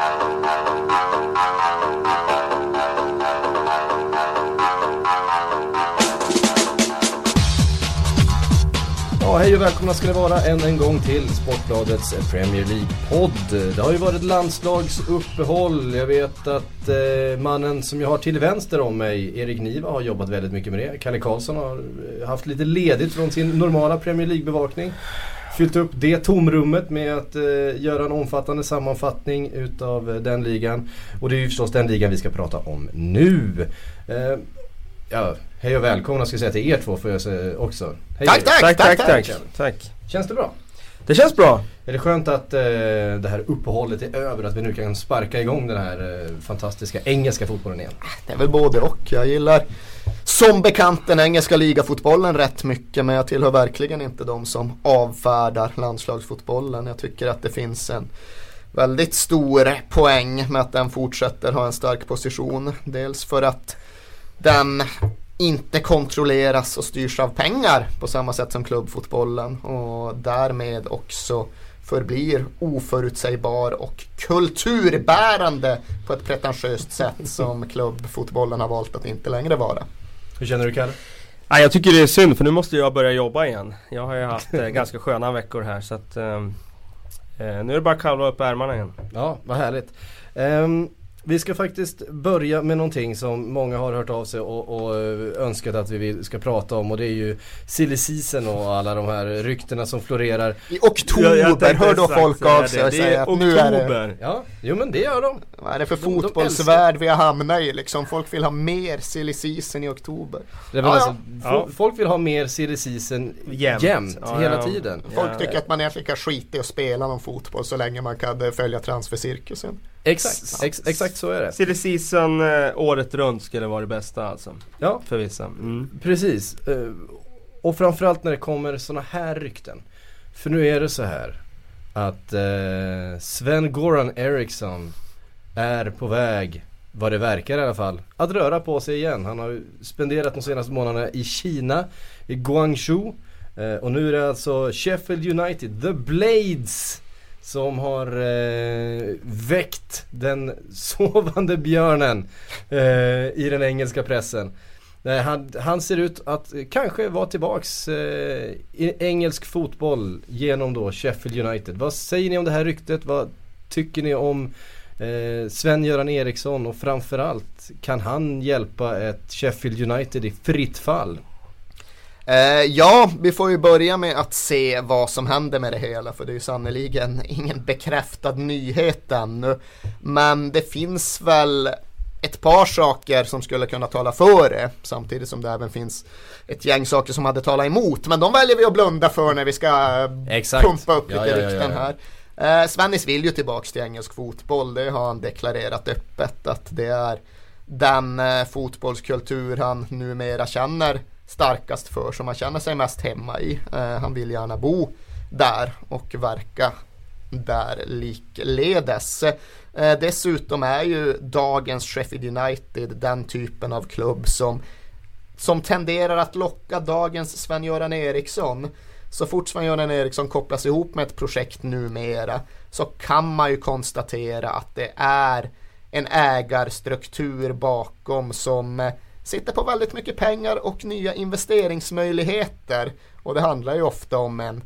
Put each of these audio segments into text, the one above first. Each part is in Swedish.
Ja, hej och välkomna ska det vara än en gång till Sportbladets Premier League-podd. Det har ju varit landslagsuppehåll. Jag vet att eh, mannen som jag har till vänster om mig, Erik Niva, har jobbat väldigt mycket med det. Kalle Karlsson har eh, haft lite ledigt från sin normala Premier League-bevakning. Fyllt upp det tomrummet med att eh, göra en omfattande sammanfattning utav eh, den ligan. Och det är ju förstås den ligan vi ska prata om nu. Eh, ja, hej och välkomna ska jag säga till er två får jag säga också. Hej, Tack, hej. tack, Tack, tack, tack, tack. tack. Känns det bra? Det känns bra. Är det skönt att eh, det här uppehållet är över? Att vi nu kan sparka igång den här eh, fantastiska engelska fotbollen igen? Det är väl både och. Jag gillar som bekant den engelska ligafotbollen rätt mycket men jag tillhör verkligen inte de som avfärdar landslagsfotbollen. Jag tycker att det finns en väldigt stor poäng med att den fortsätter ha en stark position. Dels för att den inte kontrolleras och styrs av pengar på samma sätt som klubbfotbollen och därmed också förblir oförutsägbar och kulturbärande på ett pretentiöst sätt som klubbfotbollen har valt att inte längre vara. Hur känner du Kalle? Ja, jag tycker det är synd för nu måste jag börja jobba igen. Jag har ju haft eh, ganska sköna veckor här så att ehm, eh, nu är det bara att kavla upp ärmarna igen. Ja, vad härligt. Ehm, vi ska faktiskt börja med någonting som många har hört av sig och, och eh, önskat att vi ska prata om och det är ju silly season och alla de här ryktena som florerar. I oktober hör då folk av sig och är att nu är det, oktober. Ja, jo men det gör de. vad är det för De- de fotbollsvärld vi har hamnat i liksom. Folk vill ha mer silly season i oktober. Ja, alltså, ja. fo- Folk vill ha mer silly season Jämt. jämt, Ja, hela ja. tiden. Folk Ja. tycker att man egentligen kan skita i att spela någon fotboll så länge man kan följa transfercirkusen. Exakt, ex, exakt så är det. Silly season eh, året runt skulle vara det bästa alltså. Ja, För vissa. Mm. Precis. Eh, Och framförallt när det kommer såna här rykten. För nu är det så här att eh, Sven-Goran Eriksson är på väg, vad det verkar i alla fall, att röra på sig igen. Han har spenderat de senaste månaderna i Kina, i Guangzhou. Eh, och nu är det alltså Sheffield United, The Blades, som har eh, väckt den sovande björnen eh, i den engelska pressen. Eh, han, han ser ut att kanske vara tillbaks eh, i engelsk fotboll genom då Sheffield United. Vad säger ni om det här ryktet? Vad tycker ni om eh, Sven-Göran Eriksson och framförallt kan han hjälpa ett Sheffield United i fritt fall? Eh, ja, vi får ju börja med att se vad som händer med det hela för det är ju sannoliken ingen bekräftad nyhet ännu. Men det finns väl ett par saker som skulle kunna tala för det samtidigt som det även finns ett gäng saker som hade talat emot. Men de väljer vi att blunda för när vi ska eh, Exakt. pumpa upp lite ja, ja, rykten ja. här. Eh, Svennis vill ju tillbaks till engelsk fotboll. Det har han deklarerat öppet att det är den eh, fotbollskultur han numera känner starkast för, som han känner sig mest hemma i. Eh, han vill gärna bo där och verka där likledes. Eh, dessutom är ju dagens Sheffield United den typen av klubb som, som tenderar att locka dagens Sven-Göran Eriksson. Så fort Sven-Göran Eriksson kopplas ihop med ett projekt numera så kan man ju konstatera att det är en ägarstruktur bakom som eh, sitter på väldigt mycket pengar och nya investeringsmöjligheter. Och det handlar ju ofta om en,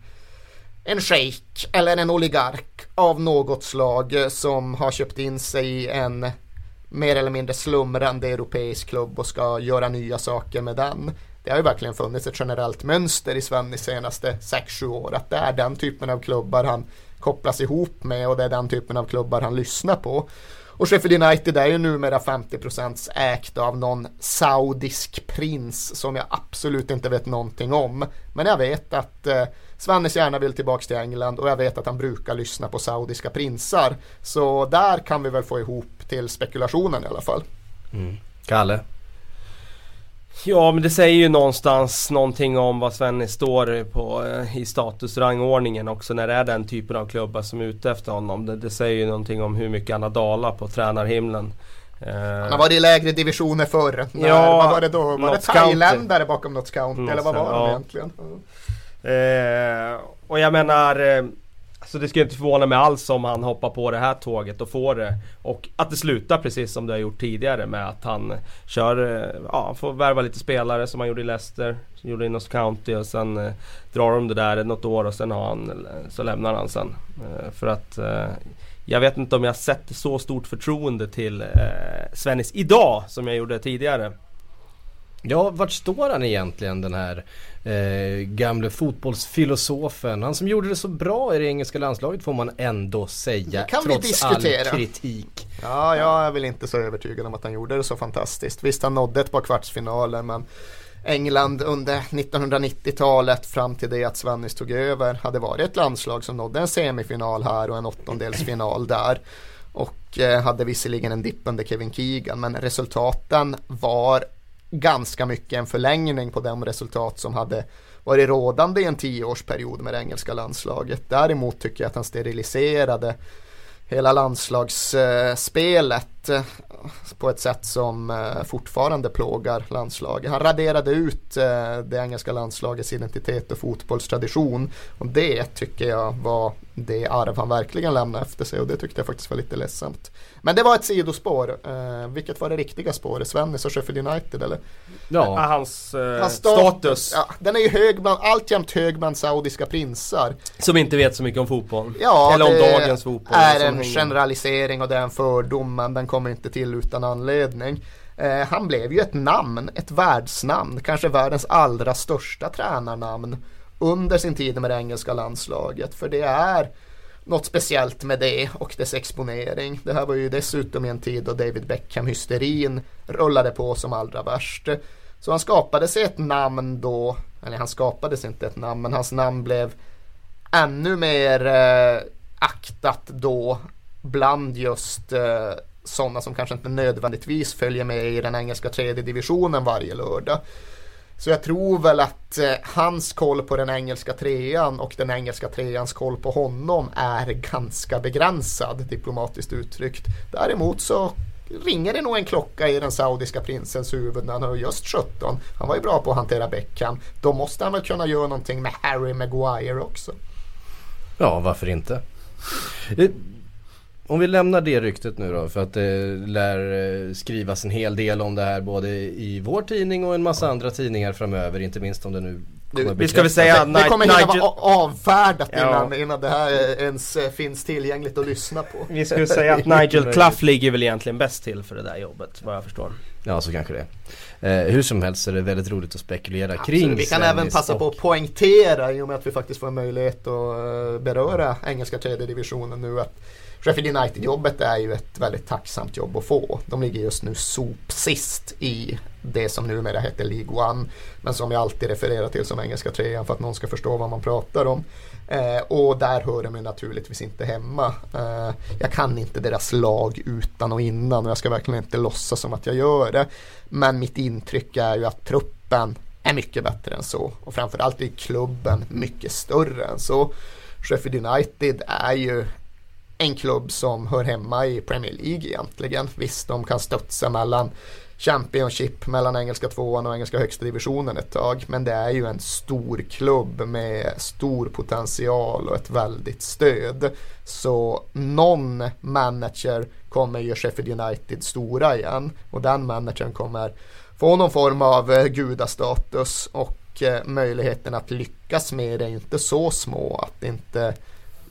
en shejk eller en oligark av något slag eh, som har köpt in sig i en mer eller mindre slumrande europeisk klubb och ska göra nya saker med den. Det har ju verkligen funnits ett generellt mönster i Sven de senaste 6-7 år att det är den typen av klubbar han kopplas ihop med och det är den typen av klubbar han lyssnar på. Och Sheffield United är ju numera 50% ägt av någon saudisk prins som jag absolut inte vet någonting om. Men jag vet att eh, Svennes gärna vill tillbaka till England och jag vet att han brukar lyssna på saudiska prinsar. Så där kan vi väl få ihop till spekulationen i alla fall. Mm. Kalle? Ja men det säger ju någonstans någonting om vad Svennis står på eh, i statusrangordningen också när det är den typen av klubbar som är ute efter honom. Det, det säger ju någonting om hur mycket han har dalat på tränarhimlen. Eh, Han har varit i lägre divisioner förr. När, Ja, vad var det då? Var det thailändare bakom Notts County? Eller vad var County, de ja. egentligen? Eh, och jag menar, så det skulle inte förvåna mig alls om han hoppar på det här tåget och får det. Och att det slutar precis som det har gjort tidigare med att han kör, eh, ja, får värva lite spelare som han gjorde i Leicester. Som gjorde i Notts County och sen eh, drar de det där något år och sen har han, eh, så lämnar han sen. Eh, för att eh, jag vet inte om jag sett så stort förtroende till eh, Svennis idag som jag gjorde tidigare. Ja, vart står han egentligen den här eh, gamle fotbollsfilosofen? Han som gjorde det så bra i det engelska landslaget får man ändå säga. Det kan vi trots diskutera. all kritik. Ja, jag är väl inte så övertygad om att han gjorde det så fantastiskt. Visst, han nådde ett par kvartsfinaler men England under 1990-talet fram till det att Svennis tog över hade varit ett landslag som nådde en semifinal här och en åttondelsfinal där. Och eh, hade visserligen en dipp under Kevin Keegan men resultaten var ganska mycket en förlängning på de resultat som hade varit rådande i en tioårsperiod med det engelska landslaget. Däremot tycker jag att han steriliserade hela landslagsspelet eh, på ett sätt som eh, fortfarande plågar landslaget. Han raderade ut eh, det engelska landslagets identitet och fotbollstradition och det tycker jag var det arv han verkligen lämnade efter sig och det tyckte jag faktiskt var lite ledsamt. Men det var ett sidospår. Eh, vilket var det riktiga spåret? Svennis och Sheffield United eller? Ja. Hans, eh, Hans status. status. Ja, den är ju hög bland, alltjämt hög bland saudiska prinsar. Som inte vet så mycket om fotboll. Ja, Eller om dagens fotboll. är som en hänger- generalisering och det är en fördom men den kommer inte till utan anledning. Eh, han blev ju ett namn, ett världsnamn, kanske världens allra största tränarnamn under sin tid med det engelska landslaget. För det är något speciellt med det och dess exponering. Det här var ju dessutom i en tid då David Beckham-hysterin rullade på som allra värst. Så han skapade sig ett namn då, eller han skapade sig inte ett namn, men hans namn blev ännu mer eh, aktat då bland just eh, sådana som kanske inte nödvändigtvis följer med i den engelska tredje divisionen varje lördag. Så jag tror väl att eh, hans koll på den engelska trean och den engelska treans koll på honom är ganska begränsad diplomatiskt uttryckt. Däremot så ringer det nog en klocka i den saudiska prinsens huvud när han är just 17. Han var ju bra på att hantera Beckham. Då måste han väl kunna göra någonting med Harry Maguire också. Ja, varför inte? Eh, om vi lämnar det ryktet nu då för att det lär eh, skrivas en hel del om det här både i vår tidning och en massa andra tidningar framöver inte minst om det nu vi ska väl säga att Det kommer hinna Nigel... vara avfärdat Ja. innan, innan det här eh, ens eh, finns tillgängligt att lyssna på. Vi skulle säga att Nigel Clough ligger väl egentligen bäst till för det där jobbet vad jag förstår. Ja så kanske det. Eh, hur som helst så är det väldigt roligt att spekulera kring Absolut. Vi kan även passa på att poängtera i och med att vi faktiskt får en möjlighet att beröra engelska tredje divisionen nu att Sheffield United-jobbet är ju ett väldigt tacksamt jobb att få. De ligger just nu sopsist i det som numera heter League One men som jag alltid refererar till som engelska trean för att någon ska förstå vad man pratar om. Eh, och där hör de ju naturligtvis inte hemma. Eh, jag kan inte deras lag utan och innan och jag ska verkligen inte låtsas som att jag gör det. Men mitt intryck är ju att truppen är mycket bättre än så och framförallt är klubben mycket större än så. Sheffield United är ju en klubb som hör hemma i Premier League egentligen. Visst, de kan studsa mellan Championship mellan engelska tvåan och engelska högsta divisionen ett tag. Men det är ju en stor klubb med stor potential och ett väldigt stöd. Så någon manager kommer göra Sheffield United stora igen. Och den managern kommer få någon form av eh, gudastatus och eh, möjligheten att lyckas med det är inte så små att inte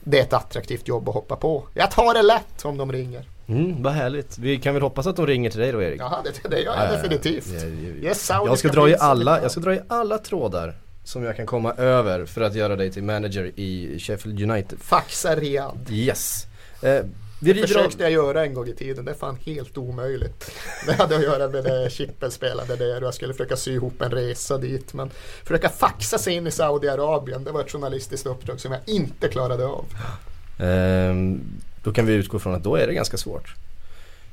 det är ett attraktivt jobb att hoppa på. Jag tar det lätt om de ringer. Mm, vad härligt. Vi kan väl hoppas att de ringer till dig då Erik? Jaha, det, det gör jag Ja, ja, ja. definitivt. Jag- jag- Yes, Jag ska, dra i alla, jag ska dra i alla trådar som jag kan komma över för att göra dig till manager i Sheffield United. Faxa Riyadh. Yes. Eh, Det försökte jag göra en gång i tiden, det är fan helt omöjligt. Det hade att göra med det Chippen spelade där och jag skulle försöka sy ihop en resa dit. Men försöka faxa sig in i Saudiarabien, det var ett journalistiskt uppdrag som jag inte klarade av. Ehm, då kan vi utgå från att då är det ganska svårt.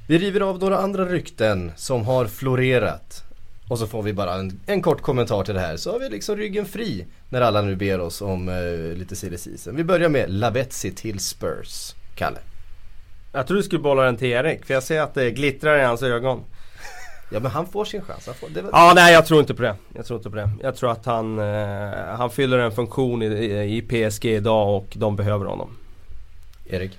Vi river av några andra rykten som har florerat. Och så får vi bara en, en kort kommentar till det här så har vi liksom ryggen fri när alla nu ber oss om eh, lite silly season. Vi börjar med Lavetzi till Spurs. Kalle. Jag tror du skulle bolla den till Erik för jag ser att det glittrar i hans ögon. Ja men han får sin chans. Han får, det var... Ja nej jag tror inte på det. Jag tror inte på det. Jag tror att han, eh, han fyller en funktion i, i PSG idag och de behöver honom. Erik?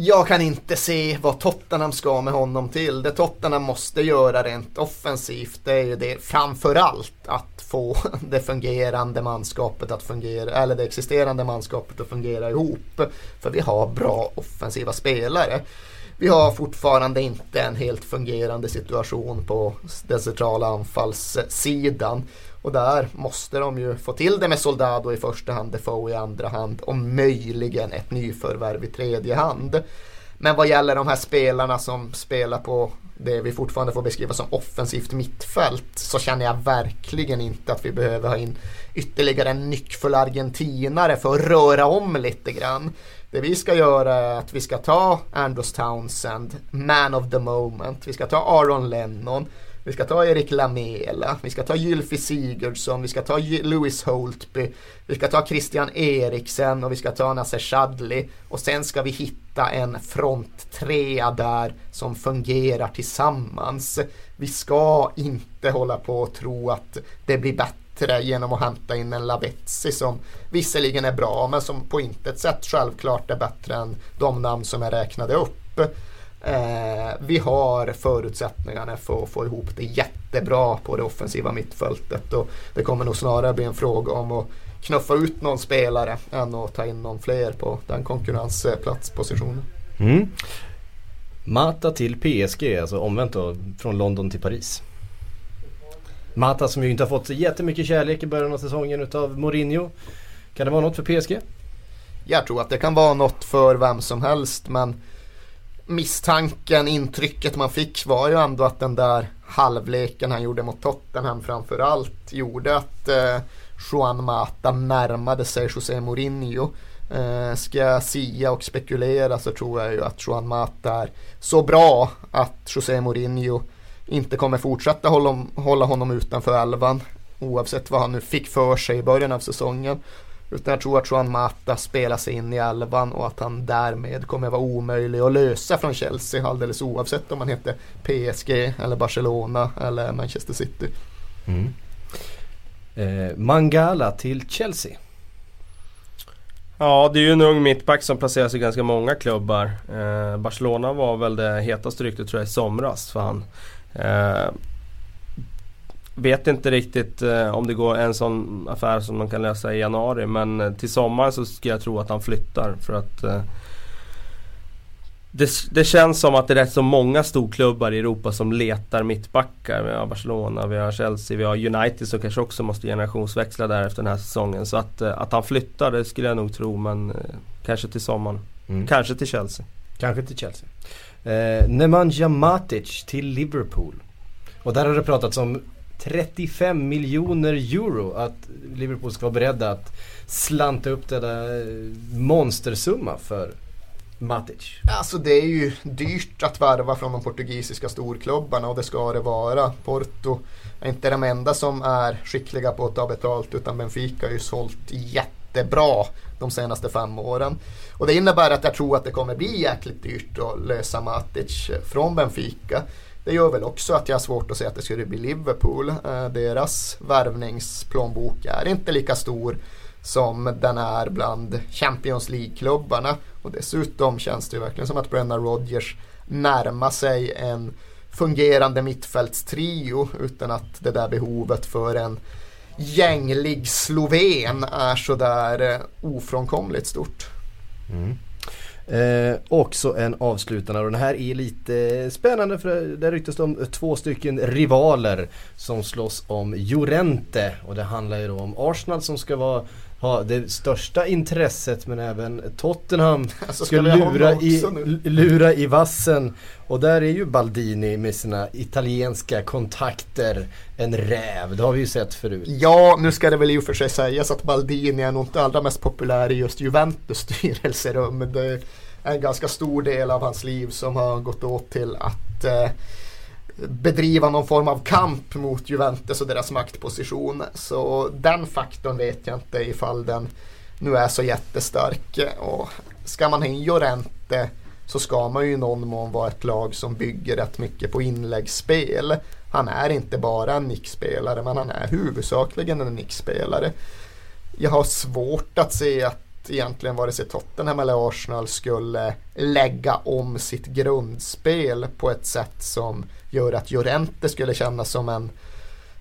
Jag kan inte se vad Tottenham ska med honom till. Det Tottenham måste göra rent offensivt det är ju det framförallt att få det fungerande manskapet att fungera, eller det existerande manskapet att fungera ihop. För vi har bra offensiva spelare. Vi har fortfarande inte en helt fungerande situation på den centrala anfallssidan. Och där måste de ju få till det med Soldado i första hand, Defoe i andra hand och möjligen ett nyförvärv i tredje hand. Men vad gäller de här spelarna som spelar på det vi fortfarande får beskriva som offensivt mittfält så känner jag verkligen inte att vi behöver ha in ytterligare en nyckfull argentinare för att röra om lite grann. Det vi ska göra är att vi ska ta Andros Townsend, man of the moment. Vi ska ta Aaron Lennon. Vi ska ta Erik Lamela, vi ska ta Gylfi Sigurdsson, vi ska ta Lewis Holtby, vi ska ta Christian Eriksen och vi ska ta Nasser Chadli. Och sen ska vi hitta en fronttrea där som fungerar tillsammans. Vi ska inte hålla på och tro att det blir bättre genom att hämta in en Lavetzi som visserligen är bra men som på intet sätt självklart är bättre än de namn som jag räknade upp. Eh, vi har förutsättningarna för att få ihop det jättebra på det offensiva mittfältet och det kommer nog snarare bli en fråga om att knuffa ut någon spelare än att ta in någon fler på den konkurrensplatspositionen. Mm. Mata till PSG, alltså omvänt då, från London till Paris. Mata som ju inte har fått jättemycket kärlek i början av säsongen utav Mourinho. Kan det vara något för PSG? Jag tror att det kan vara något för vem som helst men misstanken, intrycket man fick var ju ändå att den där halvleken han gjorde mot Tottenham framförallt gjorde att eh, Juan Mata närmade sig José Mourinho. Eh, ska jag sia och spekulera så tror jag ju att Juan Mata är så bra att José Mourinho inte kommer fortsätta hålla, hålla honom utanför elvan oavsett vad han nu fick för sig i början av säsongen. Utan jag tror att Juan Mata spelar sig in i elvan och att han därmed kommer vara omöjlig att lösa från Chelsea alldeles oavsett om han heter PSG eller Barcelona eller Manchester City. Mm. Eh, Mangala till Chelsea. Ja, det är ju en ung mittback som placeras i ganska många klubbar. Eh, Barcelona var väl det hetaste ryktet tror jag i somras för han. Eh, Vet inte riktigt eh, om det går en sån affär som man kan läsa i januari men eh, till sommar så ska jag tro att han flyttar för att eh, det, det, känns som att det är rätt så många storklubbar i Europa som letar mittbackar. Vi har Barcelona, vi har Chelsea, vi har United som kanske också måste generationsväxla där efter den här säsongen. Så att, att han flyttar det skulle jag nog tro men kanske till sommaren. Mm. Kanske till Chelsea. Kanske till Chelsea. Eh, Nemanja Matic till Liverpool. Och där har det pratats om 35 miljoner euro att Liverpool ska vara beredda att slanta upp den där eh, monstersumma för Matic. Alltså det är ju dyrt att värva från de portugisiska storklubbarna och det ska det vara. Porto är inte de enda som är skickliga på att ta betalt utan Benfica har ju sålt jättebra de senaste fem åren. Och det innebär att jag tror att det kommer bli jäkligt dyrt att lösa Matic från Benfica. Det gör väl också att jag har svårt att se att det skulle bli Liverpool. Eh, deras värvningsplånbok är inte lika stor som den är bland Champions League-klubbarna. Och dessutom känns det ju verkligen som att Brenna Rodgers närmar sig en fungerande mittfältstrio utan att det där behovet för en gänglig sloven är sådär eh, ofrånkomligt stort. Mm. Eh, också en avslutande. Och den här är lite spännande för det ryktas det om två stycken rivaler som slåss om Jorente. Och det handlar ju då om Arsenal som ska vara ha det största intresset men även Tottenham alltså, ska, ska lura, i, lura i vassen. Och där är ju Baldini med sina italienska kontakter en räv. Det har vi ju sett förut. Ja, nu ska det väl i och för sig sägas att Baldini är nog inte allra mest populär i just Juventus styrelserum. Det är en ganska stor del av hans liv som har gått åt till att eh, bedriva någon form av kamp mot Juventus och deras maktposition. Så den faktorn vet jag inte ifall den nu är så jättestark. Och ska man ha in Jorente så ska man ju i någon mån vara ett lag som bygger rätt mycket på inläggsspel. Han är inte bara en nickspelare men han är huvudsakligen en nickspelare. Jag har svårt att se att egentligen vare sig Tottenham eller Arsenal skulle lägga om sitt grundspel på ett sätt som gör att Llorente skulle kännas som en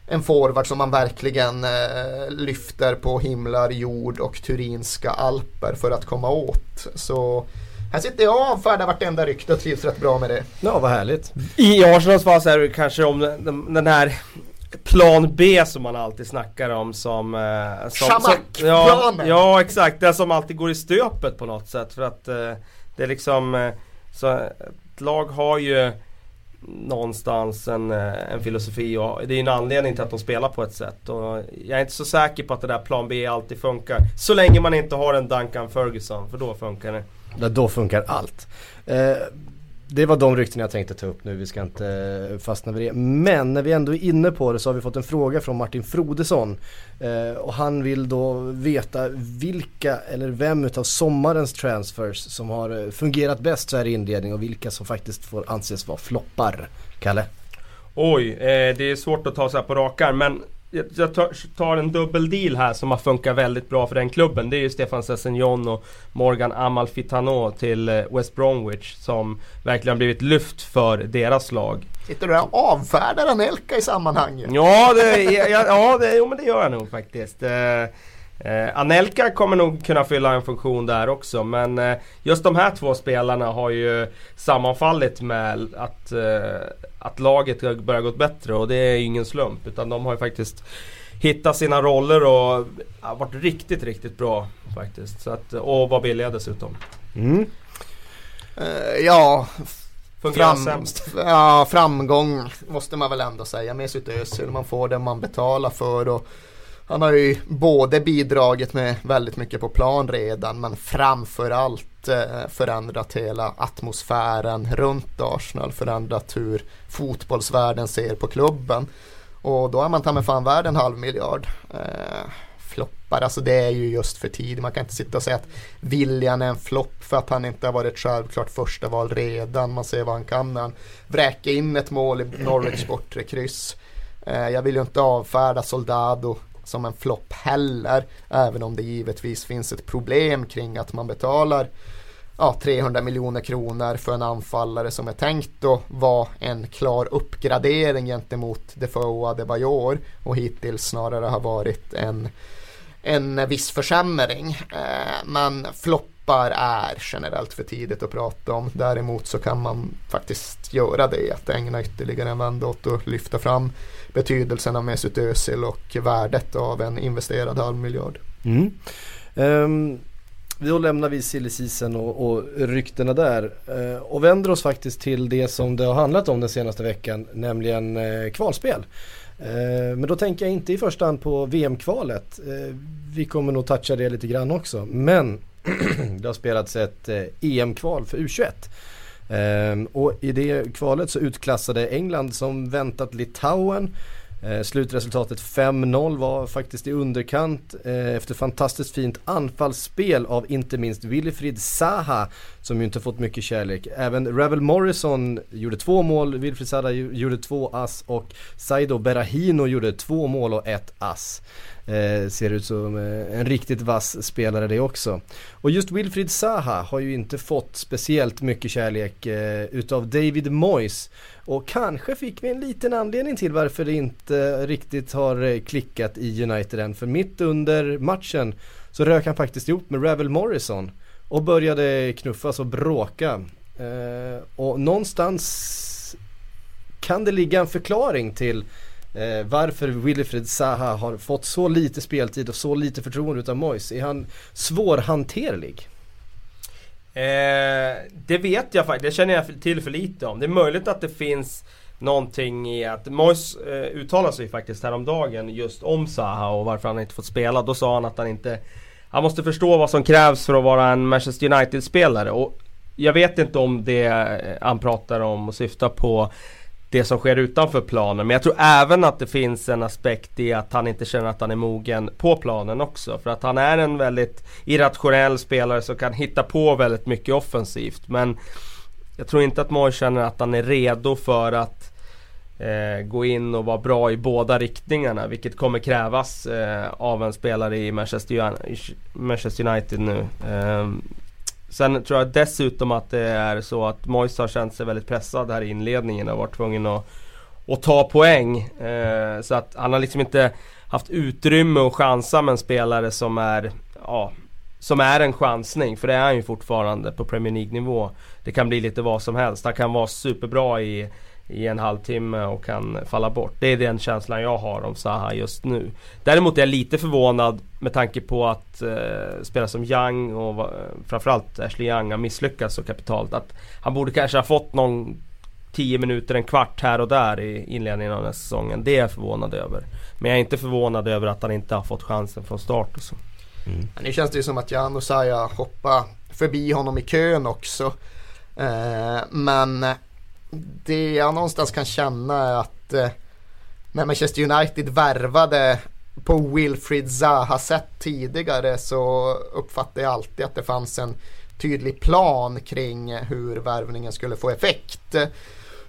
en forward som man verkligen eh, lyfter på himlar, jord och Turinska alper för att komma åt. Så här sitter jag och avfärdar vartenda rykte och trivs rätt bra med det. Ja, vad härligt. I Arsenals fall så är det kanske om den, den här Plan B som man alltid snackar om som... Eh, som, som ja, ja exakt, det som alltid går i stöpet på något sätt för att eh, Det är liksom eh, Så ett lag har ju någonstans en, eh, en filosofi och det är en anledning till att de spelar på ett sätt. Och jag är inte så säker på att det där plan B alltid funkar. Så länge man inte har en Duncan Ferguson, för då funkar det. Ja, då funkar allt. Eh, det var de rykten jag tänkte ta upp nu, vi ska inte eh, fastna vid det. Men när vi ändå är inne på det så har vi fått en fråga från Martin Frodesson. Eh, och han vill då veta vilka eller vem utav sommarens transfers som har eh, fungerat bäst så här i inledning och vilka som faktiskt får anses vara floppar. Kalle? Oj, eh, det är svårt att ta sig på rakar men jag tar en dubbel deal här som har funkat väldigt bra för den klubben. Det är ju Stefan Sessignon och Morgan Amalfitano till eh, West Bromwich som verkligen blivit lyft för deras lag. Sitter du och avfärdar Anelka i sammanhanget? Ja, det, ja, ja det, jo, men det gör jag nog faktiskt. Eh, Anelka kommer nog kunna fylla en funktion där också men eh, just de här två spelarna har ju sammanfallit med att, eh, att laget börjar gått bättre och det är ju ingen slump utan de har ju faktiskt hittat sina roller och ja, varit riktigt, riktigt bra faktiskt. Så att, och var billiga dessutom. Mm. Uh, ja, fram, ja, framgång måste man väl ändå säga. Mesut Özil, man får det man betalar för. Och han har ju både bidragit med väldigt mycket på plan redan men framförallt eh, förändrat hela atmosfären runt Arsenal, förändrat hur fotbollsvärlden ser på klubben. Och då är man ta med fan värd en halv miljard. Eh, floppar, alltså det är ju just för tidigt. Man kan inte sitta och säga att William är en flopp för att han inte har varit självklart första val redan. Man ser vad han kan när han vräker in ett mål i Norwich bortre kryss. Eh, jag vill ju inte avfärda Soldado som en flopp heller. Även om det givetvis finns ett problem kring att man betalar ja, 300 miljoner kronor för en anfallare som är tänkt att vara en klar uppgradering gentemot Defoe och Adebayor och hittills snarare har varit en, en viss försämring. Eh, men floppar är generellt för tidigt att prata om. Däremot så kan man faktiskt göra det, att ägna ytterligare en vända åt att lyfta fram betydelsen av Mesut Özil och värdet av en investerad halv miljard. Mm. Um, då lämnar vi silly season och, och ryktena där uh, och vänder oss faktiskt till det som det har handlat om den senaste veckan, nämligen uh, kvalspel. Eh, men då tänker jag inte i första hand på VM-kvalet. vi kommer nog toucha det lite grann också. Men det har spelats ett eh, EM-kval för U21. Ehm, och i det kvalet så utklassade England som väntat Litauen. Eh, slutresultatet 5-0 var faktiskt i underkant eh, efter fantastiskt fint anfallsspel av inte minst Wilfried Zaha som ju inte fått mycket kärlek. Även Ravel Morrison gjorde två mål, Wilfried Zaha gjorde två ass och Saido Berahino gjorde två mål och ett ass. Eh, ser ut som eh, en riktigt vass spelare det också. Och just Wilfried Zaha har ju inte fått speciellt mycket kärlek eh, utav David Moyes. Och kanske fick vi en liten anledning till varför det inte riktigt har eh, klickat i United än. För mitt under matchen så rök han faktiskt ihop med Ravel Morrison och började knuffas och bråka. Eh, och någonstans kan det ligga en förklaring till eh, varför Wilfred Zaha har fått så lite speltid och så lite förtroende utav Moise? Är han svårhanterlig? Eh, det vet jag faktiskt, det känner jag till för lite om. Det är möjligt att det finns någonting i att Moise eh, uttalade sig faktiskt häromdagen just om Zaha och varför han inte fått spela. Då sa han att han inte Han måste förstå vad som krävs för att vara en Manchester United-spelare och Jag vet inte om det eh, han pratar om och syftar på det som sker utanför planen. Men jag tror även att det finns en aspekt i att han inte känner att han är mogen på planen också. För att han är en väldigt irrationell spelare som kan hitta på väldigt mycket offensivt. Men jag tror inte att Moy känner att han är redo för att eh, gå in och vara bra i båda riktningarna vilket kommer krävas eh, av en spelare i Manchester, Manchester United nu. Eh, sen tror jag dessutom att det är så att Moise har känt sig väldigt pressad här i inledningen och varit tvungen att, att ta poäng. Eh, så att han har liksom inte haft utrymme att chansa med en spelare som är ja, som är en chansning, för det är han ju fortfarande på Premier League nivå. Det kan bli lite vad som helst. Han kan vara superbra i i en halvtimme och kan falla bort. Det är den känslan jag har om Zaha just nu. Däremot är jag lite förvånad med tanke på att eh, spela som Young och eh, framförallt Ashley Young har misslyckats så kapitalt. Att han borde kanske ha fått någon 10 minuter, en kvart här och där i inledningen av den här säsongen. Det är jag förvånad över. Men jag är inte förvånad över att han inte har fått chansen från start och så. Mm. Nu känns det ju som att Jan och Saja hoppar förbi honom i kön också. Eh, men det jag någonstans kan känna är att eh, när Manchester United värvade på Wilfried Zaha sätt tidigare så uppfattade jag alltid att det fanns en tydlig plan kring hur värvningen skulle få effekt.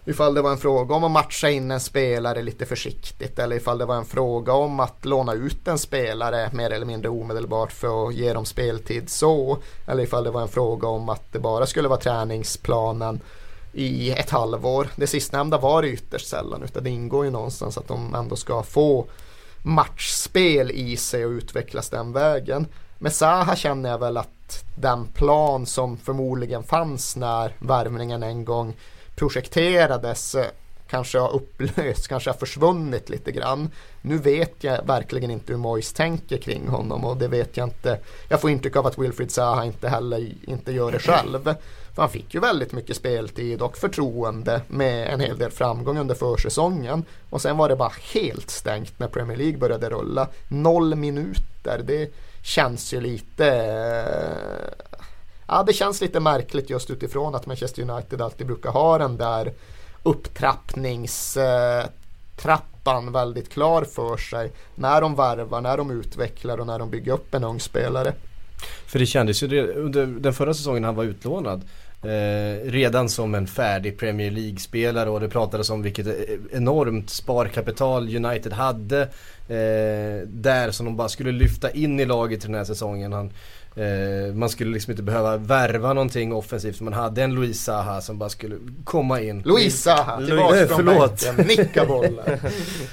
Ifall det var en fråga om att matcha in en spelare lite försiktigt eller ifall det var en fråga om att låna ut en spelare mer eller mindre omedelbart för att ge dem speltid så. Eller ifall det var en fråga om att det bara skulle vara träningsplanen i ett halvår. Det sistnämnda var det ytterst sällan utan det ingår ju någonstans att de ändå ska få matchspel i sig och utvecklas den vägen. Med Zaha känner jag väl att den plan som förmodligen fanns när värvningen en gång projekterades eh, kanske har upplösts, kanske har försvunnit lite grann. Nu vet jag verkligen inte hur Moise tänker kring honom och det vet jag inte. Jag får intryck av att Wilfried Zaha inte heller inte gör det själv. För han fick ju väldigt mycket speltid och förtroende med en hel del framgång under försäsongen. Och sen var det bara helt stängt när Premier League började rulla. Noll minuter, det känns ju lite eh, Ja, det känns lite märkligt just utifrån att Manchester United alltid brukar ha den där upptrappningstrappan väldigt klar för sig. När de värvar, när de utvecklar och när de bygger upp en ung spelare. För det kändes ju under den förra säsongen han var utlånad Eh, redan som en färdig Premier League-spelare och det pratades om vilket enormt sparkapital United hade eh, där som de bara skulle lyfta in i laget den här säsongen. Han, eh, man skulle liksom inte behöva värva någonting offensivt. Man hade en Luis Zaha som bara skulle komma in. Luis Zaha, tillbaka från bänken, nicka bollen.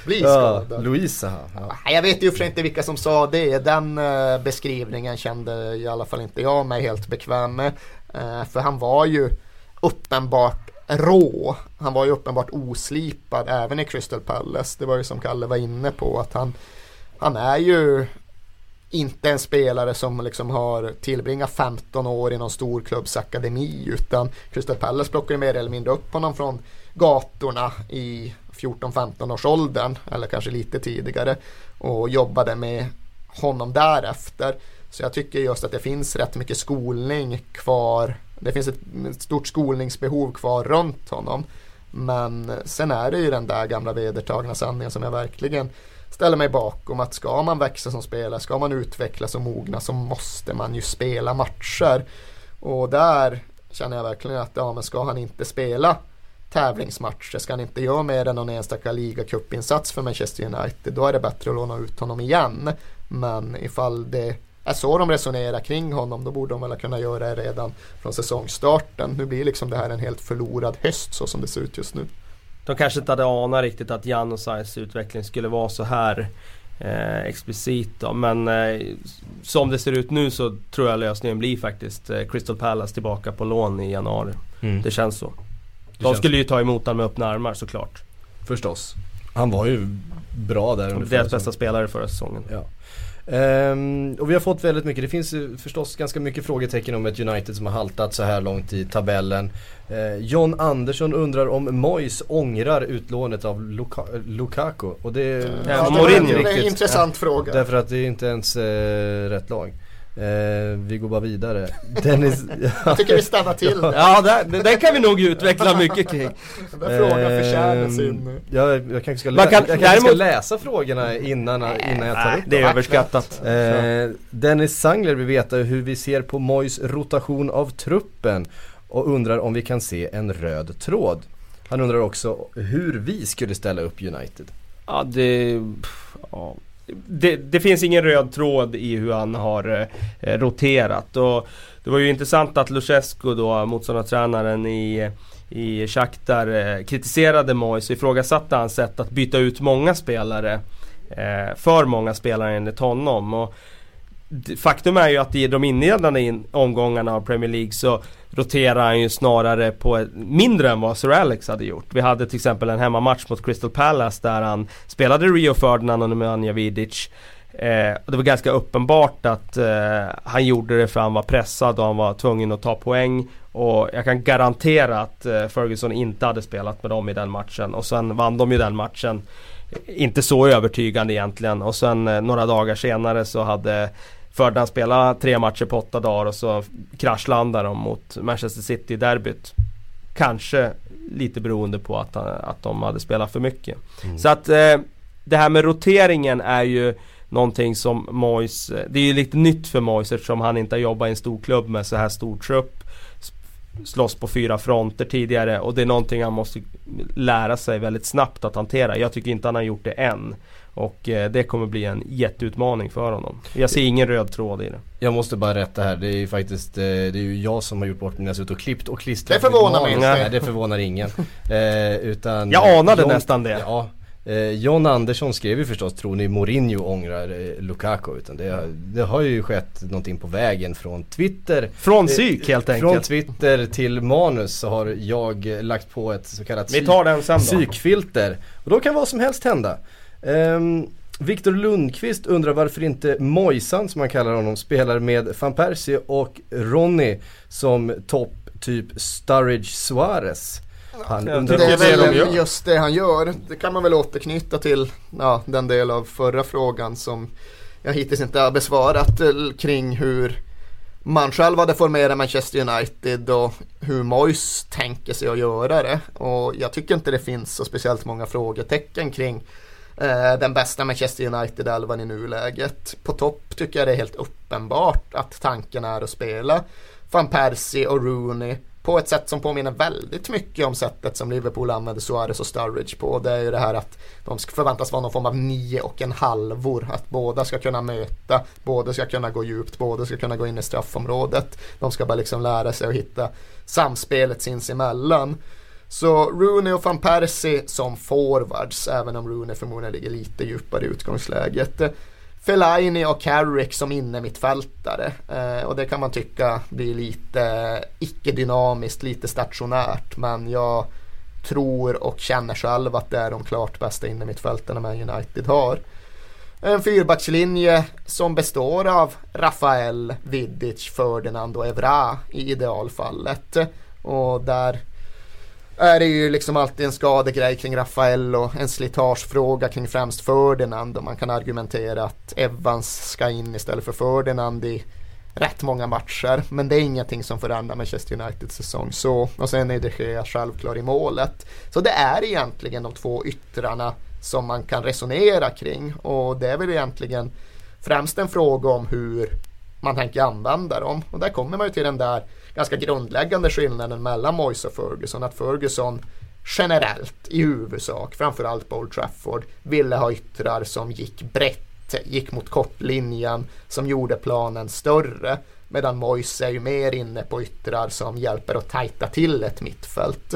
Bli skadad. Ja, Luis. Ja. Jag vet ju för inte vilka som sa det. Den uh, beskrivningen kände i alla fall inte jag mig helt bekväm med. Eh, för han var ju uppenbart rå. Han var ju uppenbart oslipad även i Crystal Palace. Det var ju som Kalle var inne på att han, han är ju inte en spelare som liksom har tillbringat 15 år i någon storklubbsakademi utan Crystal Palace plockade mer eller mindre upp honom från gatorna i 14-15 års åldern eller kanske lite tidigare och jobbade med honom därefter. Så jag tycker just att det finns rätt mycket skolning kvar. Det finns ett stort skolningsbehov kvar runt honom. Men sen är det ju den där gamla vedertagna sanningen som jag verkligen ställer mig bakom att ska man växa som spelare, ska man utvecklas och mogna så måste man ju spela matcher. Och där känner jag verkligen att ja, men ska han inte spela tävlingsmatcher, ska han inte göra mer än någon enstaka ligacupinsats för Manchester United, då är det bättre att låna ut honom igen. Men ifall det är så de resonerar kring honom, då borde de väl kunna göra det redan från säsongstarten. Nu blir liksom det här en helt förlorad höst så som det ser ut just nu. De kanske inte hade anat riktigt att Janosajs utveckling skulle vara så här eh, explicit då. Men eh, som det ser ut nu så tror jag lösningen blir faktiskt eh, Crystal Palace tillbaka på lån i januari. Mm. Det känns så. De känns skulle ju ta emot honom med öppna armar såklart. Förstås. Han var ju bra där under Deras bästa spelare förra säsongen. Ja. Um, och vi har fått väldigt mycket, det finns förstås ganska mycket frågetecken om ett United som har haltat så här långt i tabellen. Uh, John Andersson undrar om Mois ångrar utlånet av Luka Lukaku. Och det, ja, ja, det, är en intressant ja, fråga. Därför att det är inte ens uh, rätt lag. Eh, vi går bara vidare. Dennis, jag tycker vi stannar till Ja, där, där kan vi nog utveckla mycket kring. Den frågan förtjänar sin... Jag, jag kanske ska, lä kan, jag ska läsa frågorna innan, innan jag tar upp Det är överskattat. Eh, Dennis Sangler vill veta hur vi ser på Mois rotation av truppen och undrar om vi kan se en röd tråd. Han undrar också hur vi skulle ställa upp United. Ja, det... Ja. Det, det, finns ingen röd tråd i hur han har eh, roterat. Och det var ju intressant att Luchescu då, motståndartränaren i, i Shakhtar, eh, kritiserade Moise och ifrågasatte hans sätt att byta ut många spelare. Eh, för många spelare enligt honom. Och Faktum är ju att i de inledande omgångarna av Premier League så roterar han ju snarare på ett, mindre än vad Sir Alex hade gjort. Vi hade till exempel en hemmamatch mot Crystal Palace där han spelade Rio Ferdinand och Nemanja Vidic. Eh, det var ganska uppenbart att eh, han gjorde det för att han var pressad och han var tvungen att ta poäng. Och jag kan garantera att eh, Ferguson inte hade spelat med dem i den matchen. Och sen vann de ju den matchen. Inte så övertygande egentligen. Och sen eh, några dagar senare så hade Ferdinand spela tre matcher på åtta dagar och så kraschlandar de mot Manchester City i derbyt. Kanske lite beroende på att, att de hade spelat för mycket. Mm. Så att eh, det här med roteringen är ju någonting som Moyes, det är ju lite nytt för Moyes eftersom han inte har jobbat i en stor klubb med så här stor trupp. Slåss på fyra fronter tidigare och det är någonting han måste lära sig väldigt snabbt att hantera. Jag tycker inte han har gjort det än. Och eh, det kommer bli en jätteutmaning för honom. Jag ser ingen röd tråd i det. Jag måste bara rätta här. Det är ju faktiskt eh, det är ju jag som har gjort bort mina suttit och klippt och klistrat. Det förvånar mig inte. Nej, det förvånar ingen. eh, utan jag anade John, nästan det. Ja, eh, John Andersson skrev ju förstås Tror ni Mourinho ångrar eh, Lukaku? Utan det, det, har ju skett någonting på vägen från Twitter. Från psyk helt enkelt. Från Twitter till manus så har jag lagt på ett så kallat Vi tar den sen då. psykfilter. Och då kan vad som helst hända. Um, Viktor Lundqvist undrar varför inte Mojsan, som man kallar honom, spelar med van Persie och Ronny som topp typ Sturridge Suarez. Han undrar det är väl just det han gör. Det kan man väl återknyta till ja, den del av förra frågan som jag hittills inte har besvarat eh, kring hur man själv hade formerat Manchester United och hur Moyes tänker sig att göra det. Och jag tycker inte det finns så speciellt många frågetecken kring Eh, den bästa Manchester United-elvan i nuläget. På topp tycker jag det är helt uppenbart att tanken är att spela van Persie och Rooney på ett sätt som påminner väldigt mycket om sättet som Liverpool använder Suarez och Sturridge på. Det är ju det här att de förväntas vara någon form av nio och en halvor. Att båda ska kunna möta, båda ska kunna gå djupt, båda ska kunna gå in i straffområdet. De ska bara liksom lära sig att hitta samspelet sinsemellan. Så Rooney och van Persie som forwards, även om Rooney förmodligen ligger lite djupare i utgångsläget. Fellaini och Carrick som inne mittfältare. Eh, och det kan man tycka blir lite icke-dynamiskt, lite stationärt. Men jag tror och känner själv att det är de klart bästa inne mittfältarna Man United har. En fyrbackslinje som består av Rafael, Vidic, Ferdinand och Evra i idealfallet. Och där Äh, är det ju liksom alltid en skadegrej kring Rafael och en slitagefråga kring främst Ferdinand och man kan argumentera att Evans ska in istället för Ferdinand i rätt många matcher. Men det är ingenting som förändrar Manchester Uniteds säsong så. Och sen är det Gea självklar i målet. Så det är egentligen de två yttrarna som man kan resonera kring och det är väl egentligen främst en fråga om hur man tänker använda dem. Och där kommer man ju till den där ganska grundläggande skillnaden mellan Moise och Ferguson. Att Ferguson generellt i huvudsak, framförallt på Old Trafford, ville ha yttrar som gick brett, gick mot kortlinjen, som gjorde planen större. Medan Moise är ju mer inne på yttrar som hjälper att tajta till ett mittfält.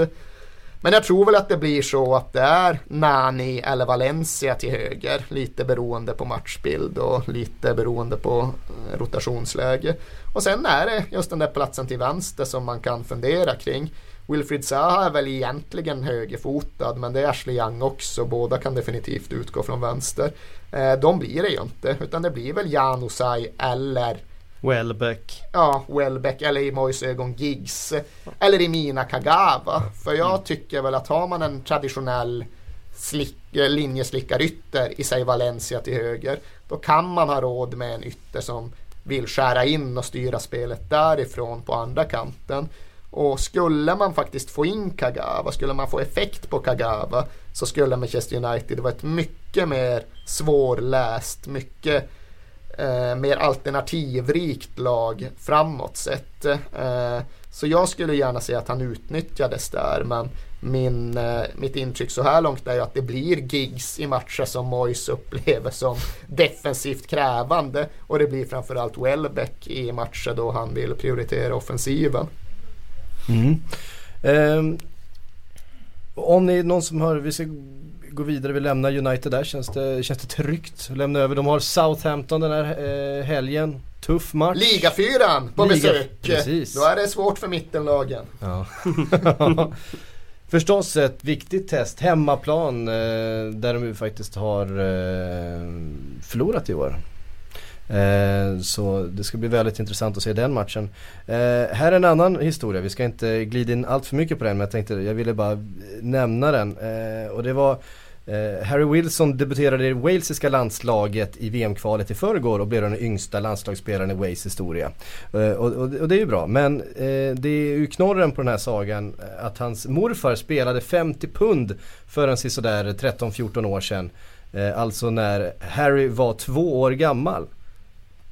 Men jag tror väl att det blir så att det är Nani eller Valencia till höger. Lite beroende på matchbild och lite beroende på eh, rotationsläge. Och sen är det just den där platsen till vänster som man kan fundera kring. Wilfried Zaha är väl egentligen högerfotad men det är Ashley Young också. Båda kan definitivt utgå från vänster. Eh, de blir det ju inte utan det blir väl Janusaj eller Welbeck. Ja, Welbeck eller i Mois ögon Giggs. Eller i mina Kagawa. För jag mm. tycker väl att har man en traditionell slick, eh, linjeslickarytter i sig Valencia till höger. Då kan man ha råd med en ytter som vill skära in och styra spelet därifrån på andra kanten. Och skulle man faktiskt få in Kagawa, skulle man få effekt på Kagawa så skulle Manchester United vara ett mycket mer svårläst, mycket eh, mer alternativrikt lag framåt sett. Eh, Så jag skulle gärna se att han utnyttjades där men min, eh, mitt intryck så här långt är ju att det blir gigs i matcher som Moise upplever som defensivt krävande och det blir framförallt Welbeck i matcher då han vill prioritera offensiven. Mm. Um, om ni är någon som hör, vi ska gå vidare, vi lämnar United där. Känns det, känns det tryggt att lämma över? De har Southampton den här eh, helgen. Tuff match. Ligafyran på Liga, besök. Precis. Då är det svårt för mittenlagen. Ja. Förstås ett viktigt test, hemmaplan eh, där de ju faktiskt har eh, förlorat i år. Eh, så det ska bli väldigt intressant att se den matchen. Eh, här är en annan historia, vi ska inte glida in allt för mycket på den men jag tänkte, jag ville bara eh, nämna den. Eh, och det var eh, Harry Wilson debuterade i walesiska landslaget i VM-kvalet i förrgår och blev den yngsta landslagsspelaren i Wales historia. Eh, och, och, och, det är ju bra, men eh, det är ju knorren på den här sagan att hans morfar spelade 50 pund för en sådär 13-14 år sedan. Eh, alltså när Harry var två år gammal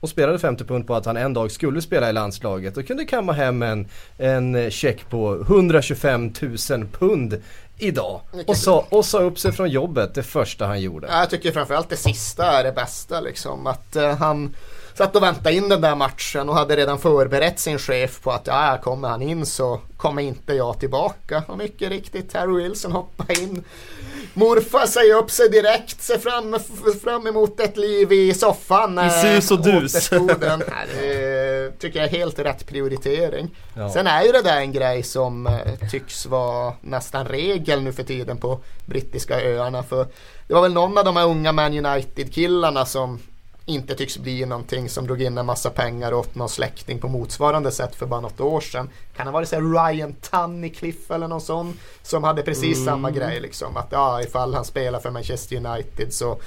och spelade 50 pund på att han en dag skulle spela i landslaget och kunde kamma hem en, en check på 125 000 pund idag. Och sa, och sa upp sig från jobbet det första han gjorde. Jag tycker framförallt det sista är det bästa liksom. Att uh, han satt och väntade in den där matchen och hade redan förberett sin chef på att ja, kommer han in så kommer inte jag tillbaka. Och mycket riktigt, Harry Wilson hoppar in. Morfar säger upp sig direkt, ser fram, fram emot ett liv i soffan. I sus och dus. det tycker jag är helt rätt prioritering. Ja. Sen är ju det där en grej som eh, tycks vara nästan regel nu för tiden på brittiska öarna. För det var väl någon av de här unga Man United killarna som inte tycks bli någonting som drog in en massa pengar åt någon släkting på motsvarande sätt för bara något år sedan. Kan det vara så Ryan Tunnicliffe eller någon sån som hade precis mm. samma grej liksom att ja ifall han spelar för Manchester United så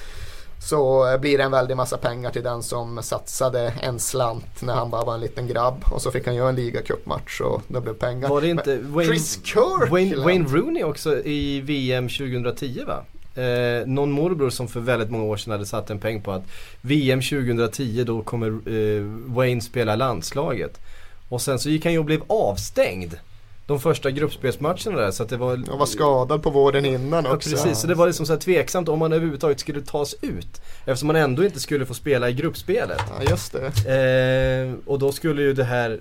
så blir det en väldig massa pengar till den som satsade en slant när han bara var en liten grabb och så fick han göra en ligacupmatch och det blev pengar. Var det inte Wayne, Chris Kirk, Wayne, Wayne Rooney också i VM 2010 va? Eh, någon morbror som för väldigt många år sedan hade satt en peng på att VM 2010 då kommer eh, Wayne spela landslaget. Och sen så gick han ju och blev avstängd de första gruppspelsmatcherna där så att det var... Han var skadad på vården innan också. Ja, precis, så det var liksom så här tveksamt om man överhuvudtaget skulle tas ut. Eftersom man ändå inte skulle få spela i gruppspelet. Ja, just det. Eh, och då skulle ju det här,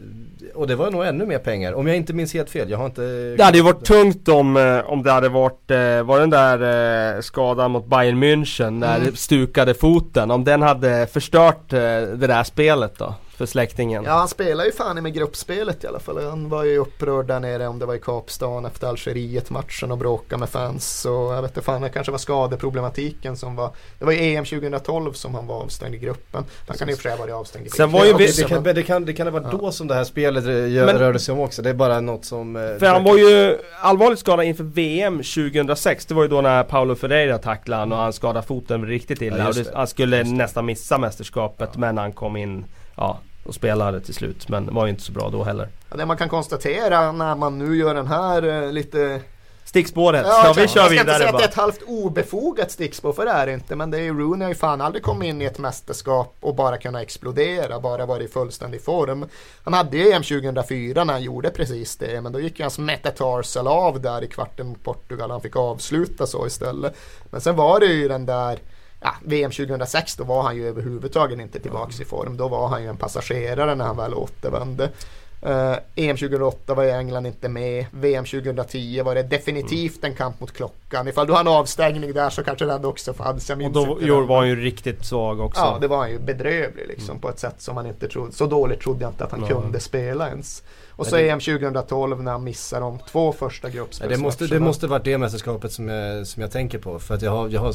och det var nog ännu mer pengar. Om jag inte minns helt fel, jag har inte... Det hade ju varit tungt om, eh, om det hade varit, eh, var den där eh, skadan mot Bayern München när mm. stukade foten, om den hade förstört det där spelet då? För släktingen. Ja han spelar ju fan med gruppspelet i alla fall. Han var ju upprörd där nere om det var i Kapstaden efter Algeriet-matchen och bråkade med fans. Så jag vet inte fan, det kanske var skadeproblematiken som var. Det var ju EM 2012 som han var avstängd i gruppen. Han kan och för sig vara avstängd i Sen var ju det, det, kan, det, kan, det kan ha varit ja. då som det här spelet gör, Men, rörde sig om också. Det är bara något som... Eh, för han var ju allvarligt skadad inför VM 2006. Det var ju då när Paolo Ferreira tacklade han och han skadade foten riktigt illa. Ja, han skulle nästan missa mästerskapet ja. men han kom in ja, och spelade till slut. Men var ju inte så bra då heller. Ja, det man kan konstatera när man nu gör den här eh, lite Stickspåret, ja, ja vi kör vidare Jag ska inte säga att det är ett halvt obefogat stickspår för det är det inte. Men det är ju Rooney har ju fan aldrig kommit in i ett mästerskap och bara kunnat explodera, bara varit i fullständig form. Han hade ju EM 2004 när han gjorde precis det, men då gick ju hans metatarsal av där i kvarten mot Portugal. Han fick avsluta så istället. Men sen var det ju den där ja, VM 2006 då var han ju överhuvudtaget inte tillbaks i form. Då var han ju en passagerare när han väl återvände. Uh, EM 2008 var ju England inte med. VM 2010 var det definitivt en kamp mot klockan. Ifall du har en avstängning där så kanske den också fanns. Och då var han ju riktigt svag också. Ja, det var han ju bedrövlig liksom mm. på ett sätt som man inte trodde. Så dåligt trodde jag inte att han mm. kunde spela ens. Och så EM 2012 när han missar de två första gruppspelsmatcherna. Det måste, det måste varit det mästerskapet som jag, som jag tänker på. För att jag har, jag har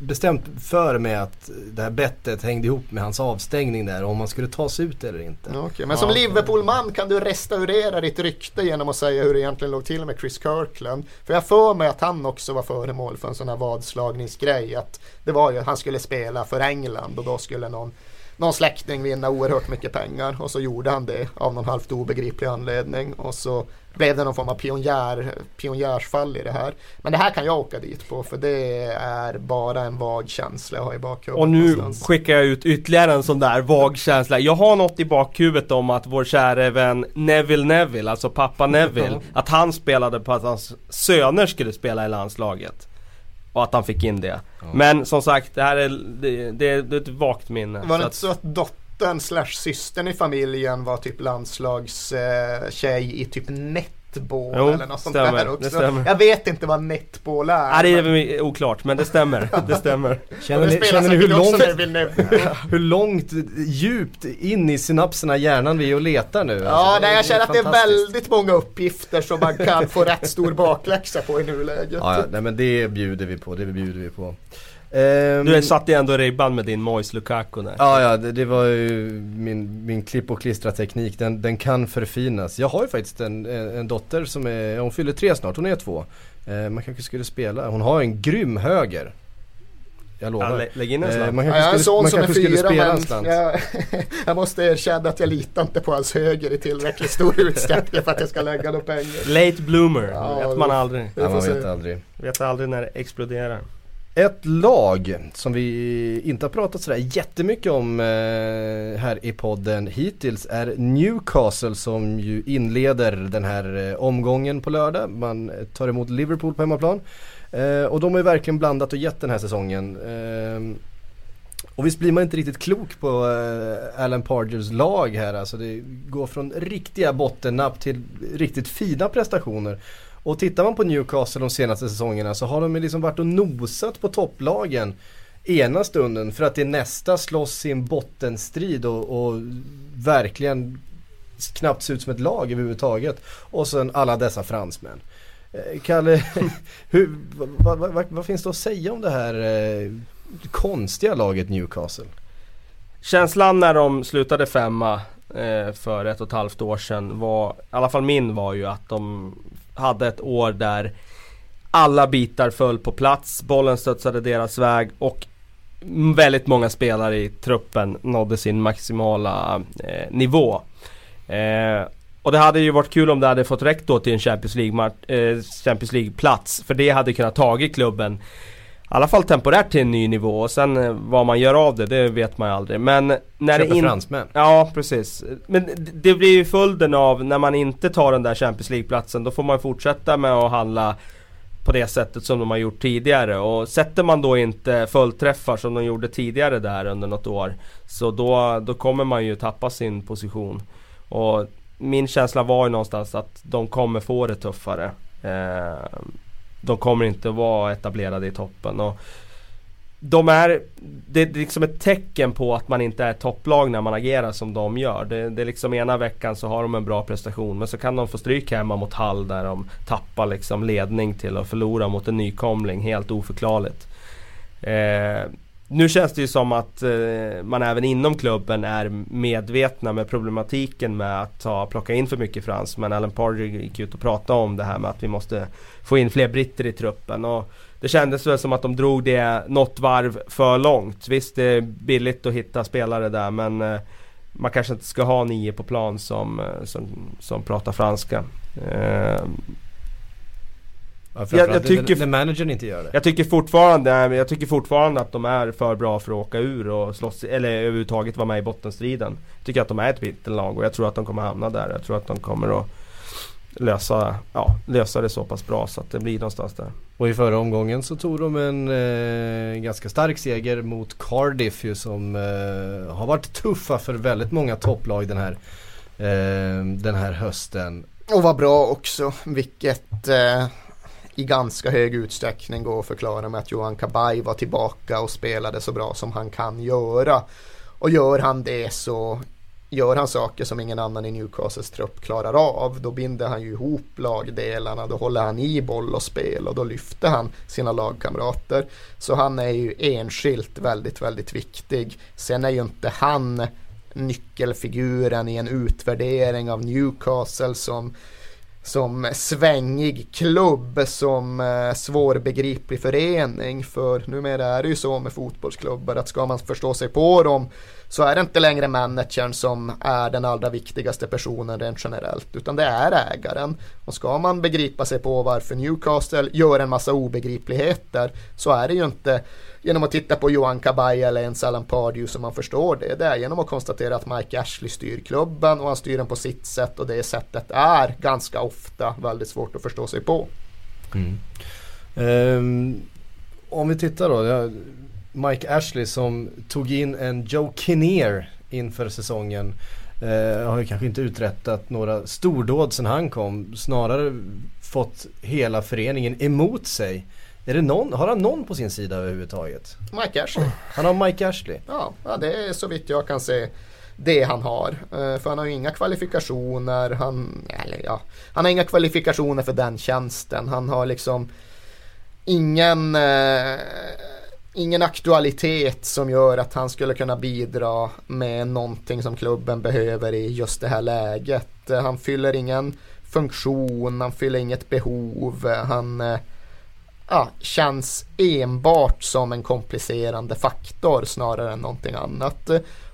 bestämt för mig att det här bettet hängde ihop med hans avstängning där om man skulle ta sig ut eller inte. Okay, men ja, som Liverpool-man kan du restaurera ditt rykte genom att säga hur det egentligen låg till med Chris Kirkland. För jag för mig att han också var föremål för en sån här vadslagningsgrej. Att det var ju att han skulle spela för England och då skulle någon någon släkting vinna oerhört mycket pengar och så gjorde han det av någon halvt obegriplig anledning och så blev det någon form av pionjär, pionjärsfall i det här. Men det här kan jag åka dit på för det är bara en vag känsla jag har i bakhuvudet. Och nu någonstans. skickar jag ut ytterligare en sån där vag känsla. Jag har något i bakhuvudet om att vår käre vän Neville Neville, alltså pappa Neville, att han spelade på att hans söner skulle spela i landslaget. Och att han fick in det. Men som sagt, det här är, det, det, det är ett vagt minne. Var Så det att- inte så att dottern slash systern i familjen var typ landslagstjej eh, tjej i typ netball Jo, eller något sånt stämmer, där det också. stämmer. Jag vet inte vad netball är. Nej, det är men- oklart, men det stämmer. Det stämmer. Känner det ni, känner ni hur långt, hur långt djupt in i synapserna i hjärnan vi är och letar nu? Ja, Alltså, nej, jag känner att det är väldigt många uppgifter som man kan få rätt stor bakläxa på i nuläget. Ja, ja, nej men det bjuder vi på, det bjuder vi på. Ehm, Du satte ju ändå ribban med din Moise Lukaku där. Ja, ja det, det var ju min, min klipp och klistra teknik. Den, den kan förfinas. Jag har ju faktiskt en, en, en dotter som är, hon fyller tre snart, hon är två. Eh, man kanske skulle spela, hon har en grym höger. Jag Ja, lovar. lä- lägg in en Eh, slant. man Ja, jag har kanske en skulle, son man som är kanske skulle fyra spela en slant. jag, jag måste erkänna att jag litar inte på hans höger i tillräckligt stor utsträckning för att jag ska lägga några pengar. Late bloomer, Ja, vet man aldrig. Ja, man vet aldrig. Vet aldrig när det exploderar. Ett lag som vi inte har pratat sådär jättemycket om eh, här i podden hittills är Newcastle som ju inleder den här eh, omgången på lördag. Man tar emot Liverpool på hemmaplan. Eh, och de har ju verkligen blandat och gett den här säsongen. Eh, och visst blir man inte riktigt klok på eh, Alan Pargers lag här alltså. Det går från riktiga bottennapp till riktigt fina prestationer. Och tittar man på Newcastle de senaste säsongerna så har de liksom varit och nosat på topplagen ena stunden för att i nästa slåss sin bottenstrid och, och verkligen knappt se ut som ett lag överhuvudtaget. Och sen alla dessa fransmän. Eh, Kalle, hur, vad, vad, vad, vad finns det att säga om det här eh, konstiga laget Newcastle? Känslan när de slutade femma eh, för ett och ett halvt år sedan var, i alla fall min var ju att de hade ett år där alla bitar föll på plats, bollen studsade deras väg och väldigt många spelare i truppen nådde sin maximala eh, nivå. Eh, och det hade ju varit kul om det hade fått räckt då till en Champions League, eh, Champions League-plats. För det hade kunnat tagit klubben i alla fall temporärt till en ny nivå och sen eh, vad man gör av det, det vet man ju aldrig. Men när Köper det in... fransmän. Ja, precis. Men det- det blir ju följden av när man inte tar den där Champions League-platsen. Då får man fortsätta med att handla på det sättet som de har gjort tidigare. Och sätter man då inte fullträffar som de gjorde tidigare där under något år. Så då, då kommer man ju tappa sin position. Och min känsla var ju någonstans att de kommer få det tuffare. Eh, de kommer inte vara etablerade i toppen. Och de är, det är liksom ett tecken på att man inte är ett topplag när man agerar som de gör. Det, det är liksom ena veckan så har de en bra prestation men så kan de få stryk hemma mot Hall där de tappar liksom ledning till att förlora mot en nykomling. Helt oförklarligt. Eh, nu känns det ju som att eh, man även inom klubben är medvetna med problematiken med att ta, plocka in för mycket fransmän. Alan Pardew gick ut och pratade om det här med att vi måste få in fler britter i truppen. Och det kändes väl som att de drog det något varv för långt. Visst det är billigt att hitta spelare där men eh, man kanske inte ska ha nio på plan som, eh, som, som pratar franska. Eh, Ja, jag tycker- när, när managern inte gör det. jag tycker fortfarande, jag tycker fortfarande att de är för bra för att åka ur och slåss, eller överhuvudtaget vara med i bottenstriden. Jag tycker att de är ett mittenlag och jag tror att de kommer hamna där. Jag tror att de kommer att lösa, ja, lösa det så pass bra så att det blir någonstans där. Och i förra omgången så tog de en eh, ganska stark seger mot Cardiff ju som eh, har varit tuffa för väldigt många topplag den här, eh, den här hösten. Och vad bra också, vilket eh, i ganska hög utsträckning går att förklara med att Johan Kabaj var tillbaka och spelade så bra som han kan göra. Och gör han det så gör han saker som ingen annan i Newcastles trupp klarar av. Då binder han ju ihop lagdelarna, då håller han i boll och spel och då lyfter han sina lagkamrater. Så han är ju enskilt väldigt, väldigt viktig. Sen är ju inte han nyckelfiguren i en utvärdering av Newcastle som som svängig klubb, som eh, svårbegriplig förening. För numera är det ju så med fotbollsklubbar att ska man förstå sig på dem så är det inte längre managern som är den allra viktigaste personen rent generellt utan det är ägaren. Och ska man begripa sig på varför Newcastle gör en massa obegripligheter så är det ju inte genom att titta på Johan Kabay eller ens Alan Pardew som man förstår det. Det är genom att konstatera att Mike Ashley styr klubben och han styr den på sitt sätt och det sättet är ganska ofta väldigt svårt att förstå sig på. Mm. Um, om vi tittar då. Mike Ashley som tog in en Joe Kinnear inför säsongen. Uh, har ju kanske inte uträttat några stordåd sedan han kom. Snarare fått hela föreningen emot sig. Är det någon, har han någon på sin sida överhuvudtaget? Mike Ashley. Han har Mike Ashley? Ja, ja det är så vitt jag kan se det han har. Uh, för han har ju inga kvalifikationer. Han, eller ja, han har inga kvalifikationer för den tjänsten. Han har liksom ingen, uh, ingen aktualitet som gör att han skulle kunna bidra med någonting som klubben behöver i just det här läget. Han fyller ingen funktion, han fyller inget behov. Han eh, ja, känns enbart som en komplicerande faktor snarare än någonting annat.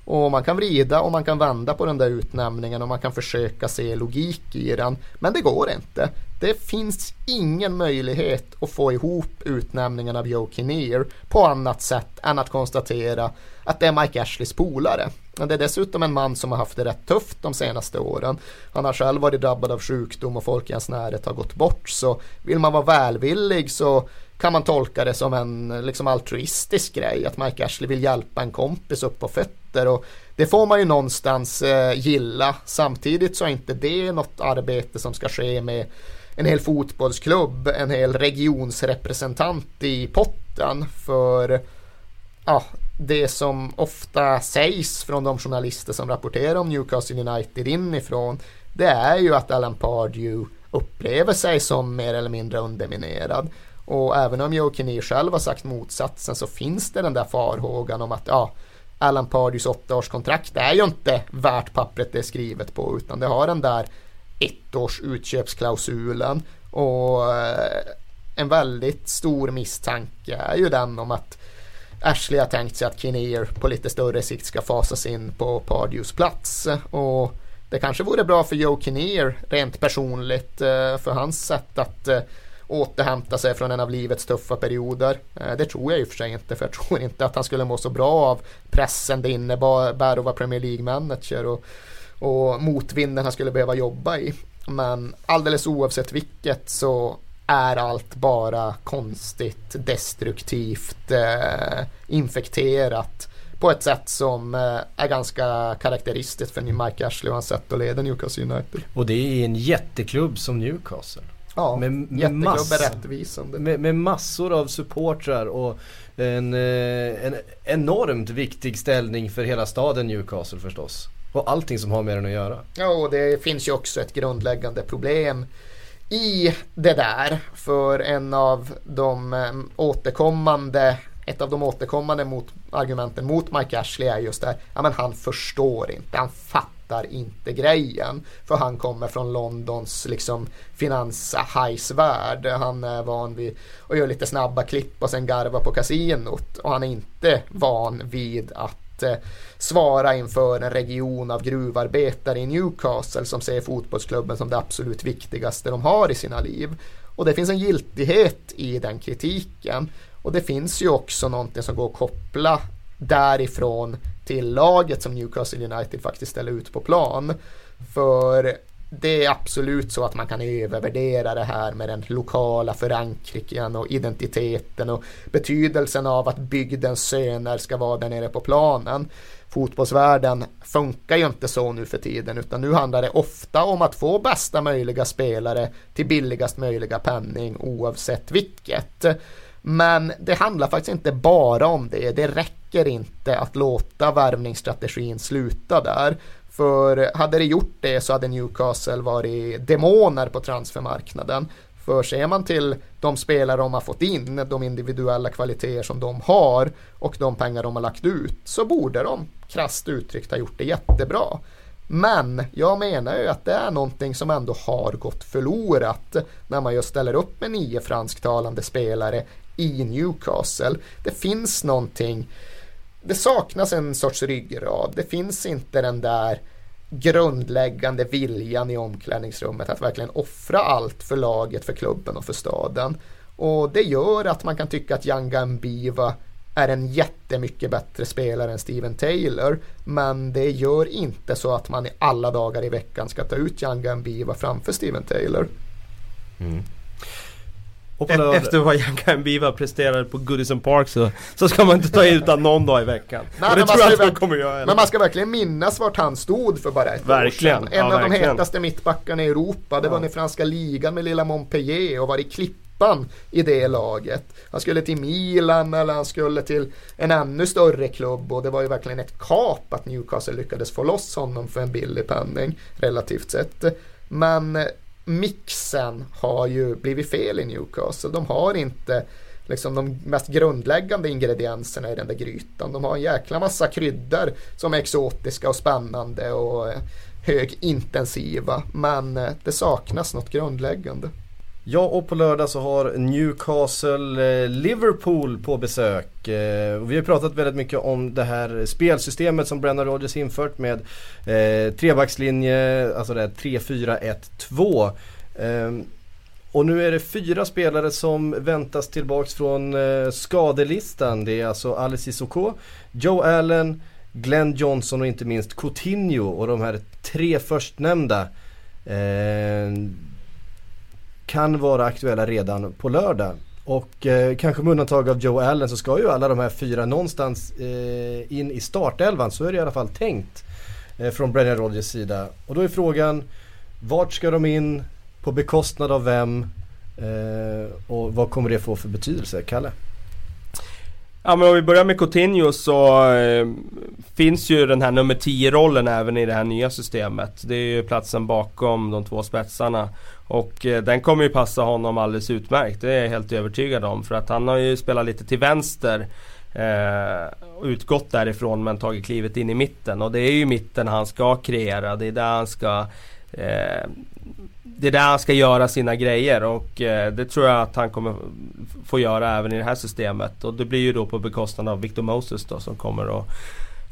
Och man kan vrida och man kan vända på den där utnämningen och man kan försöka se logik i den. Men det går inte. Det finns ingen möjlighet att få ihop utnämningen av Joe Kinnear på annat sätt än att konstatera att det är Mike Ashleys polare. Det är dessutom en man som har haft det rätt tufft de senaste åren. Han har själv varit drabbad av sjukdom och folk i hans närhet har gått bort. Så vill man vara välvillig så kan man tolka det som en liksom altruistisk grej. Att Mike Ashley vill hjälpa en kompis upp på fötter. Och det får man ju någonstans eh, gilla. Samtidigt så är inte det något arbete som ska ske med en hel fotbollsklubb, en hel regionsrepresentant i potten. För ja, det som ofta sägs från de journalister som rapporterar om Newcastle United inifrån det är ju att Alan Pardew upplever sig som mer eller mindre underminerad. Och även om Joe Kinnear själv har sagt motsatsen så finns det den där farhågan om att ja, Alan Pardews åttaårskontrakt är ju inte värt pappret det är skrivet på utan det har den där ettårs utköpsklausulen och eh, en väldigt stor misstanke är ju den om att Ashley har tänkt sig att Kinnear på lite större sikt ska fasas in på Pardews plats. Och det kanske vore bra för Joe Kinnear rent personligt eh, för hans sätt att eh, återhämta sig från en av livets tuffa perioder. Eh, det tror jag i och för sig inte för jag tror inte att han skulle må så bra av pressen det innebär att vara Premier League-manager och, och motvinden han skulle behöva jobba i. Men alldeles oavsett vilket så är allt bara konstigt, destruktivt, eh, infekterat på ett sätt som eh, är ganska karaktäristiskt för Mike Ashley och hans sätt att leda Newcastle United. Och det är en jätteklubb som Newcastle. Ja, med, med rättvisande. Med, med, massor av supportrar och en, eh, en enormt viktig ställning för hela staden Newcastle förstås. Och allting som har med den att göra. Ja, och det finns ju också ett grundläggande problem i det där. För en av de eh, återkommande ett av de återkommande mot, argumenten mot Mike Ashley är just det här, ja men han förstår inte, han fattar inte grejen. För han kommer från Londons liksom finanshajsvärld. Han är van vid att göra lite snabba klipp och sen garva på kasinot. Och han är inte van vid att Eh, svara inför en region av gruvarbetare i Newcastle som ser fotbollsklubben som det absolut viktigaste de har i sina liv. Och det finns en giltighet i den kritiken. Och det finns ju också någonting som går att koppla därifrån till laget som Newcastle United faktiskt ställer ut på plan. För det är absolut så att man kan övervärdera det här med den lokala förankringen och identiteten och betydelsen av att bygdens söner ska vara där nere på planen. Fotbollsvärlden funkar ju inte så nu för tiden utan nu handlar det ofta om att få bästa möjliga spelare till billigast möjliga penning oavsett vilket. Men det handlar faktiskt inte bara om det. Det räcker inte att låta värvningsstrategin sluta där. För hade det gjort det så hade Newcastle varit demoner på transfermarknaden. För ser man till de spelare de har fått in, de individuella kvaliteter som de har och de pengar de har lagt ut så borde de krasst uttryckt ha gjort det jättebra. Men jag menar ju att det är någonting som ändå har gått förlorat när man just ställer upp med nio fransktalande spelare i Newcastle. Det finns någonting det saknas en sorts ryggrad. Det finns inte den där grundläggande viljan i omklädningsrummet att verkligen offra allt för laget, för klubben och för staden. Och det gör att man kan tycka att Yanga Gambiva är en jättemycket bättre spelare än Steven Taylor. Men det gör inte så att man i alla dagar i veckan ska ta ut Yanga Gambiva framför Steven Taylor. Mm. Efter vad Jan Biva presterade på Goodison Park så, så ska man inte ta ut honom någon dag i veckan. Nej, det tror jag att man kommer göra. Men man ska verkligen minnas vart han stod för bara ett verkligen. år sedan. En ja, av verkligen. de hetaste mittbackarna i Europa. Det ja. var i franska ligan med lilla Montpellier och var i klippan i det laget. Han skulle till Milan eller han skulle till en ännu större klubb och det var ju verkligen ett kap att Newcastle lyckades få loss honom för en billig penning relativt sett. Men mixen har ju blivit fel i Newcastle. De har inte liksom de mest grundläggande ingredienserna i den där grytan. De har en jäkla massa kryddor som är exotiska och spännande och eh, högintensiva. Men eh, det saknas något grundläggande. Ja och på lördag så har Newcastle eh, Liverpool på besök. Eh, vi har pratat väldigt mycket om det här spelsystemet som Brennan Rodgers infört med eh, trebackslinje, alltså det här 3-4-1-2. Eh, och nu är det fyra spelare som väntas tillbaks från eh, skadelistan. Det är alltså Alice Sissoko, Joe Allen, Glenn Johnson och inte minst Coutinho och de här tre förstnämnda. Eh, kan vara aktuella redan på lördag. Och eh, kanske med undantag av Joe Allen så ska ju alla de här fyra någonstans eh, in i startelvan. Så är det i alla fall tänkt eh, från Brennan Rodgers sida. Och då är frågan vart ska de in? På bekostnad av vem? Eh, och vad kommer det få för betydelse? Kalle? Ja men om vi börjar med Coutinho så eh, finns ju den här nummer 10-rollen även i det här nya systemet. Det är ju platsen bakom de två spetsarna. Och eh, den kommer ju passa honom alldeles utmärkt. Det är jag helt övertygad om. För att han har ju spelat lite till vänster. Eh, utgått därifrån men tagit klivet in i mitten. Och det är ju mitten han ska kreera. Det är där han ska eh, det är där han ska göra sina grejer och eh, det tror jag att han kommer få göra även i det här systemet. Och det blir ju då på bekostnad av Victor Moses då som kommer att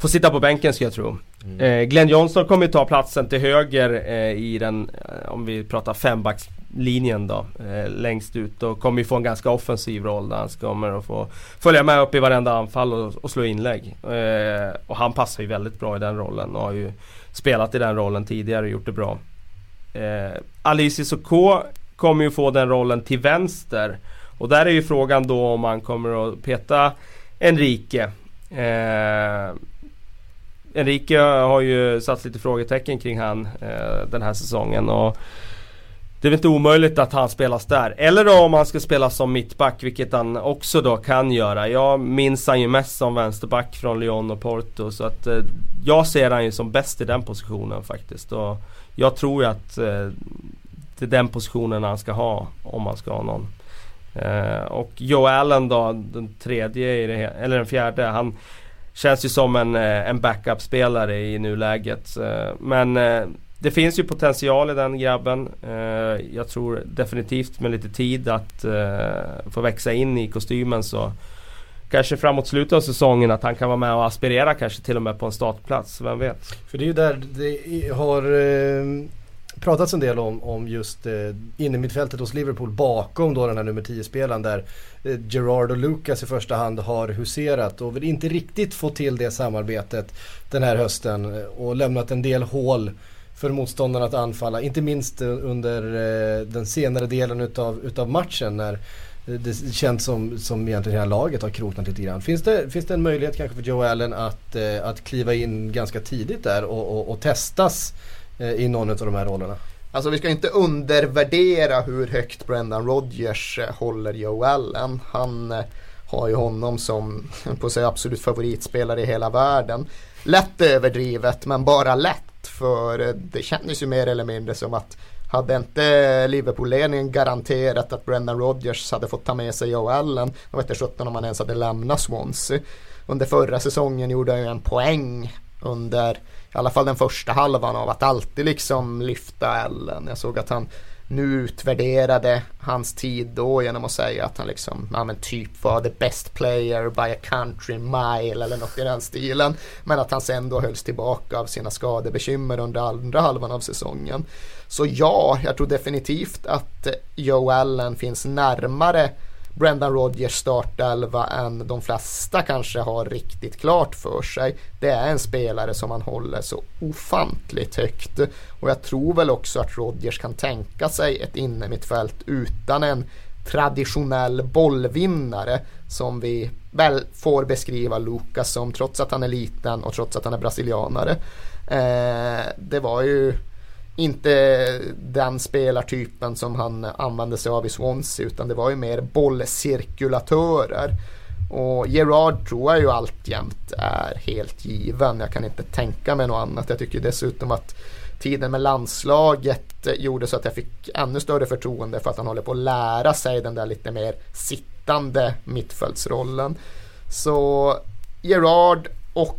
få sitta på bänken ska jag tro. Mm. Eh, Glenn Johnson kommer ju ta platsen till höger eh, i den, eh, om vi pratar fembackslinjen då, eh, längst ut. Och kommer ju få en ganska offensiv roll där han kommer att få följa med upp i varenda anfall och, och slå inlägg. Eh, och han passar ju väldigt bra i den rollen och har ju spelat i den rollen tidigare och gjort det bra. Eh, Alice Soko kommer ju få den rollen till vänster. Och där är ju frågan då om man kommer att peta Enrique. Eh, Enrique har ju satt lite frågetecken kring han eh, den här säsongen. Och det är väl inte omöjligt att han spelas där. Eller då om han ska spela som mittback, vilket han också då kan göra. Jag minns han ju mest som vänsterback från Lyon och Porto. Så att eh, jag ser han ju som bäst i den positionen faktiskt. Och jag tror ju att eh, det är den positionen han ska ha om han ska ha någon. Eh, och Joe Allen då, den tredje i det, eller den fjärde. Han känns ju som en, eh, en backup-spelare i nuläget. Eh, men eh, det finns ju potential i den grabben. Jag tror definitivt med lite tid att få växa in i kostymen så kanske framåt slutet av säsongen att han kan vara med och aspirera kanske till och med på en startplats. Vem vet? För det är ju där det har pratats en del om, om just eh, innermittfältet hos Liverpool bakom då den här nummer 10-spelaren där eh, Gerard och Lucas i första hand har huserat och vill inte riktigt få till det samarbetet den här hösten eh, och lämnat en del hål för motståndarna att anfalla. Inte minst eh, under eh, den senare delen utav, utav matchen när eh, det känns som, som egentligen hela laget har kroknat lite grann. Finns det, finns det en möjlighet kanske för Joe Allen att, eh, att kliva in ganska tidigt där och, och, och testas Eh, i någon av de här rollerna? Alltså vi ska inte undervärdera hur högt Brendan Rodgers eh, håller Joe Allen. Han eh, har ju honom som på sig absolut favoritspelare i hela världen. Lätt överdrivet men bara lätt för det kändes ju mer eller mindre som att hade inte Liverpool-ledningen garanterat att Brendan Rodgers hade fått ta med sig Joe Allen, då vette sjutton om han ens hade lämnat Swansea. Under förra säsongen gjorde han ju en poäng under i alla fall den första halvan av att alltid liksom lyfta Allen. Jag såg att han nu utvärderade hans tid då genom att säga att han liksom, ja men typ var the best player by a country mile eller något i den stilen. Men att han sen då hölls tillbaka av sina skadebekymmer under andra halvan av säsongen. Så ja, jag tror definitivt att Joe Allen finns närmare Brendan Rodgers startelva än de flesta kanske har riktigt klart för sig. Det är en spelare som man håller så ofantligt högt och jag tror väl också att Rodgers kan tänka sig ett innermittfält utan en traditionell bollvinnare som vi väl får beskriva Lucas som trots att han är liten och trots att han är brasilianare. Eh, det var ju inte den spelartypen som han använde sig av i Swansea utan det var ju mer bollcirkulatörer. Och Gerard tror jag ju alltjämt är helt given. Jag kan inte tänka mig något annat. Jag tycker dessutom att tiden med landslaget gjorde så att jag fick ännu större förtroende för att han håller på att lära sig den där lite mer sittande mittfältsrollen. Så Gerard och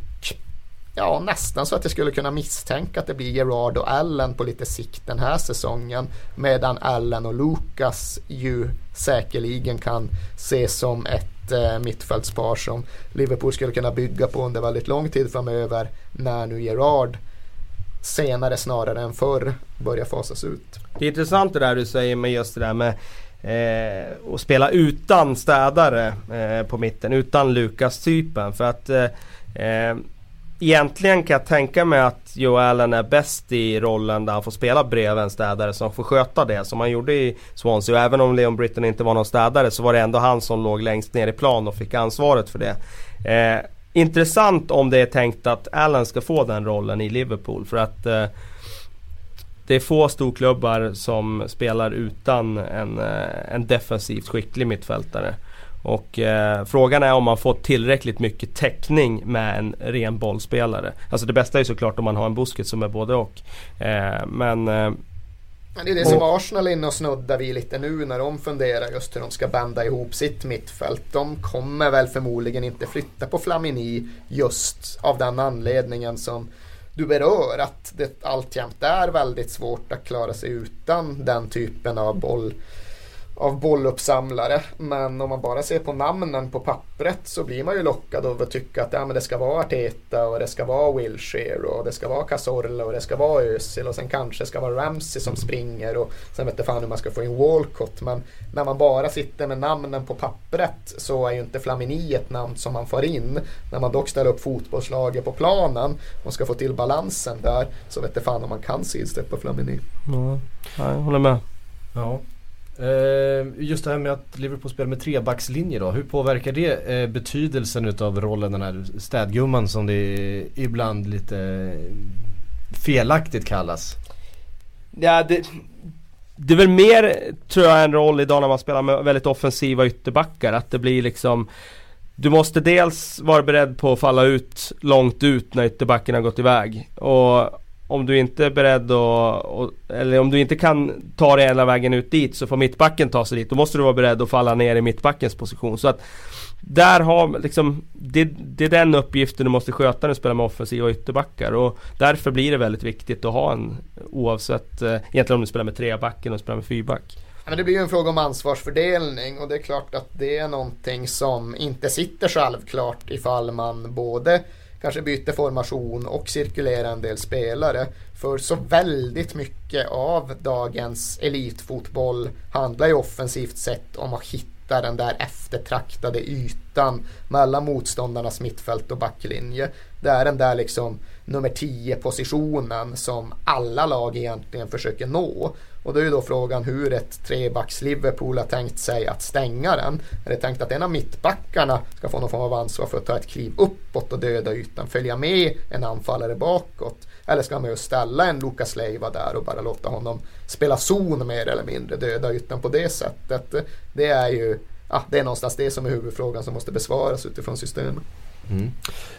ja, nästan så att jag skulle kunna misstänka att det blir Gerard och Allen på lite sikt den här säsongen. Medan Allen och Lucas ju säkerligen kan ses som ett eh, mittfältspar som Liverpool skulle kunna bygga på under väldigt lång tid framöver när nu Gerard senare snarare än förr börjar fasas ut. Det är intressant det där du säger med just det där med eh, att spela utan städare eh, på mitten, utan Lukas-typen. För att eh, eh Egentligen kan jag tänka mig att Joe Allen är bäst i rollen där han får spela bredvid en städare som får sköta det som han gjorde i Swansea. Och även om Leon Britton inte var någon städare så var det ändå han som låg längst ner i plan och fick ansvaret för det. Eh, intressant om det är tänkt att Allen ska få den rollen i Liverpool för att eh, det är få storklubbar som spelar utan en, eh, en defensivt skicklig mittfältare. Och eh, frågan är om man får tillräckligt mycket täckning med en ren bollspelare. Alltså det bästa är såklart om man har en busket som är både och. Eh, men eh, det är det som Arsenal är inne och snuddar vid lite nu när de funderar just hur de ska banda ihop sitt mittfält. De kommer väl förmodligen inte flytta på Flamini just av den anledningen som du berör att det alltjämt är väldigt svårt att klara sig utan den typen av boll av bolluppsamlare. Men om man bara ser på namnen på pappret så blir man ju lockad av att tycka att ja, men det ska vara Arteta och det ska vara Wilshere och det ska vara Cazorla och det ska vara Özil och sen kanske ska vara Ramsey som springer och sen vet jag fan hur man ska få in Walcott. Men när man bara sitter med namnen på pappret så är ju inte Flamini ett namn som man får in. När man dock ställer upp fotbollslaget på planen och ska få till balansen där så vet jag fan om man kan sidsteppa Flamini. Ja, jag håller med. Ja. Eh, just det här med att Liverpool spelar med trebackslinje då. Hur påverkar det eh, betydelsen utav rollen den här städgumman som det ibland lite eh, felaktigt kallas? Ja, det, det är väl mer tror jag en roll idag när man spelar med väldigt offensiva ytterbackar. Att det blir liksom du måste dels vara beredd på att falla ut långt ut när ytterbacken har gått iväg. Och om du inte är beredd att, eller om du inte kan ta dig hela vägen ut dit så får mittbacken ta sig dit. Då måste du vara beredd att falla ner i mittbackens position. Så att där har liksom, det, det är den uppgiften du måste sköta när du spelar med offensiva ytterbackar. Och därför blir det väldigt viktigt att ha en, oavsett, eh, egentligen om du spelar med trebacken och spelar med fyrback. Men det blir ju en fråga om ansvarsfördelning och det är klart att det är någonting som inte sitter självklart ifall man både kanske byter formation och cirkulerar en del spelare. För så väldigt mycket av dagens elitfotboll handlar ju offensivt sett om att hitta den där eftertraktade ytan mellan motståndarnas mittfält och backlinje. Det är den där liksom nummer 10 positionen som alla lag egentligen försöker nå. Och då är ju då frågan hur ett trebacks Liverpool har tänkt sig att stänga den. Är det tänkt att en av mittbackarna ska få någon form av ansvar för att ta ett kliv uppåt och döda ytan, följa med en anfallare bakåt? Eller ska man ju ställa en Lukas Leiva där och bara låta honom spela zon mer eller mindre, döda ytan på det sättet? Det är ju ja, det är någonstans det som är huvudfrågan som måste besvaras utifrån systemet. Mm.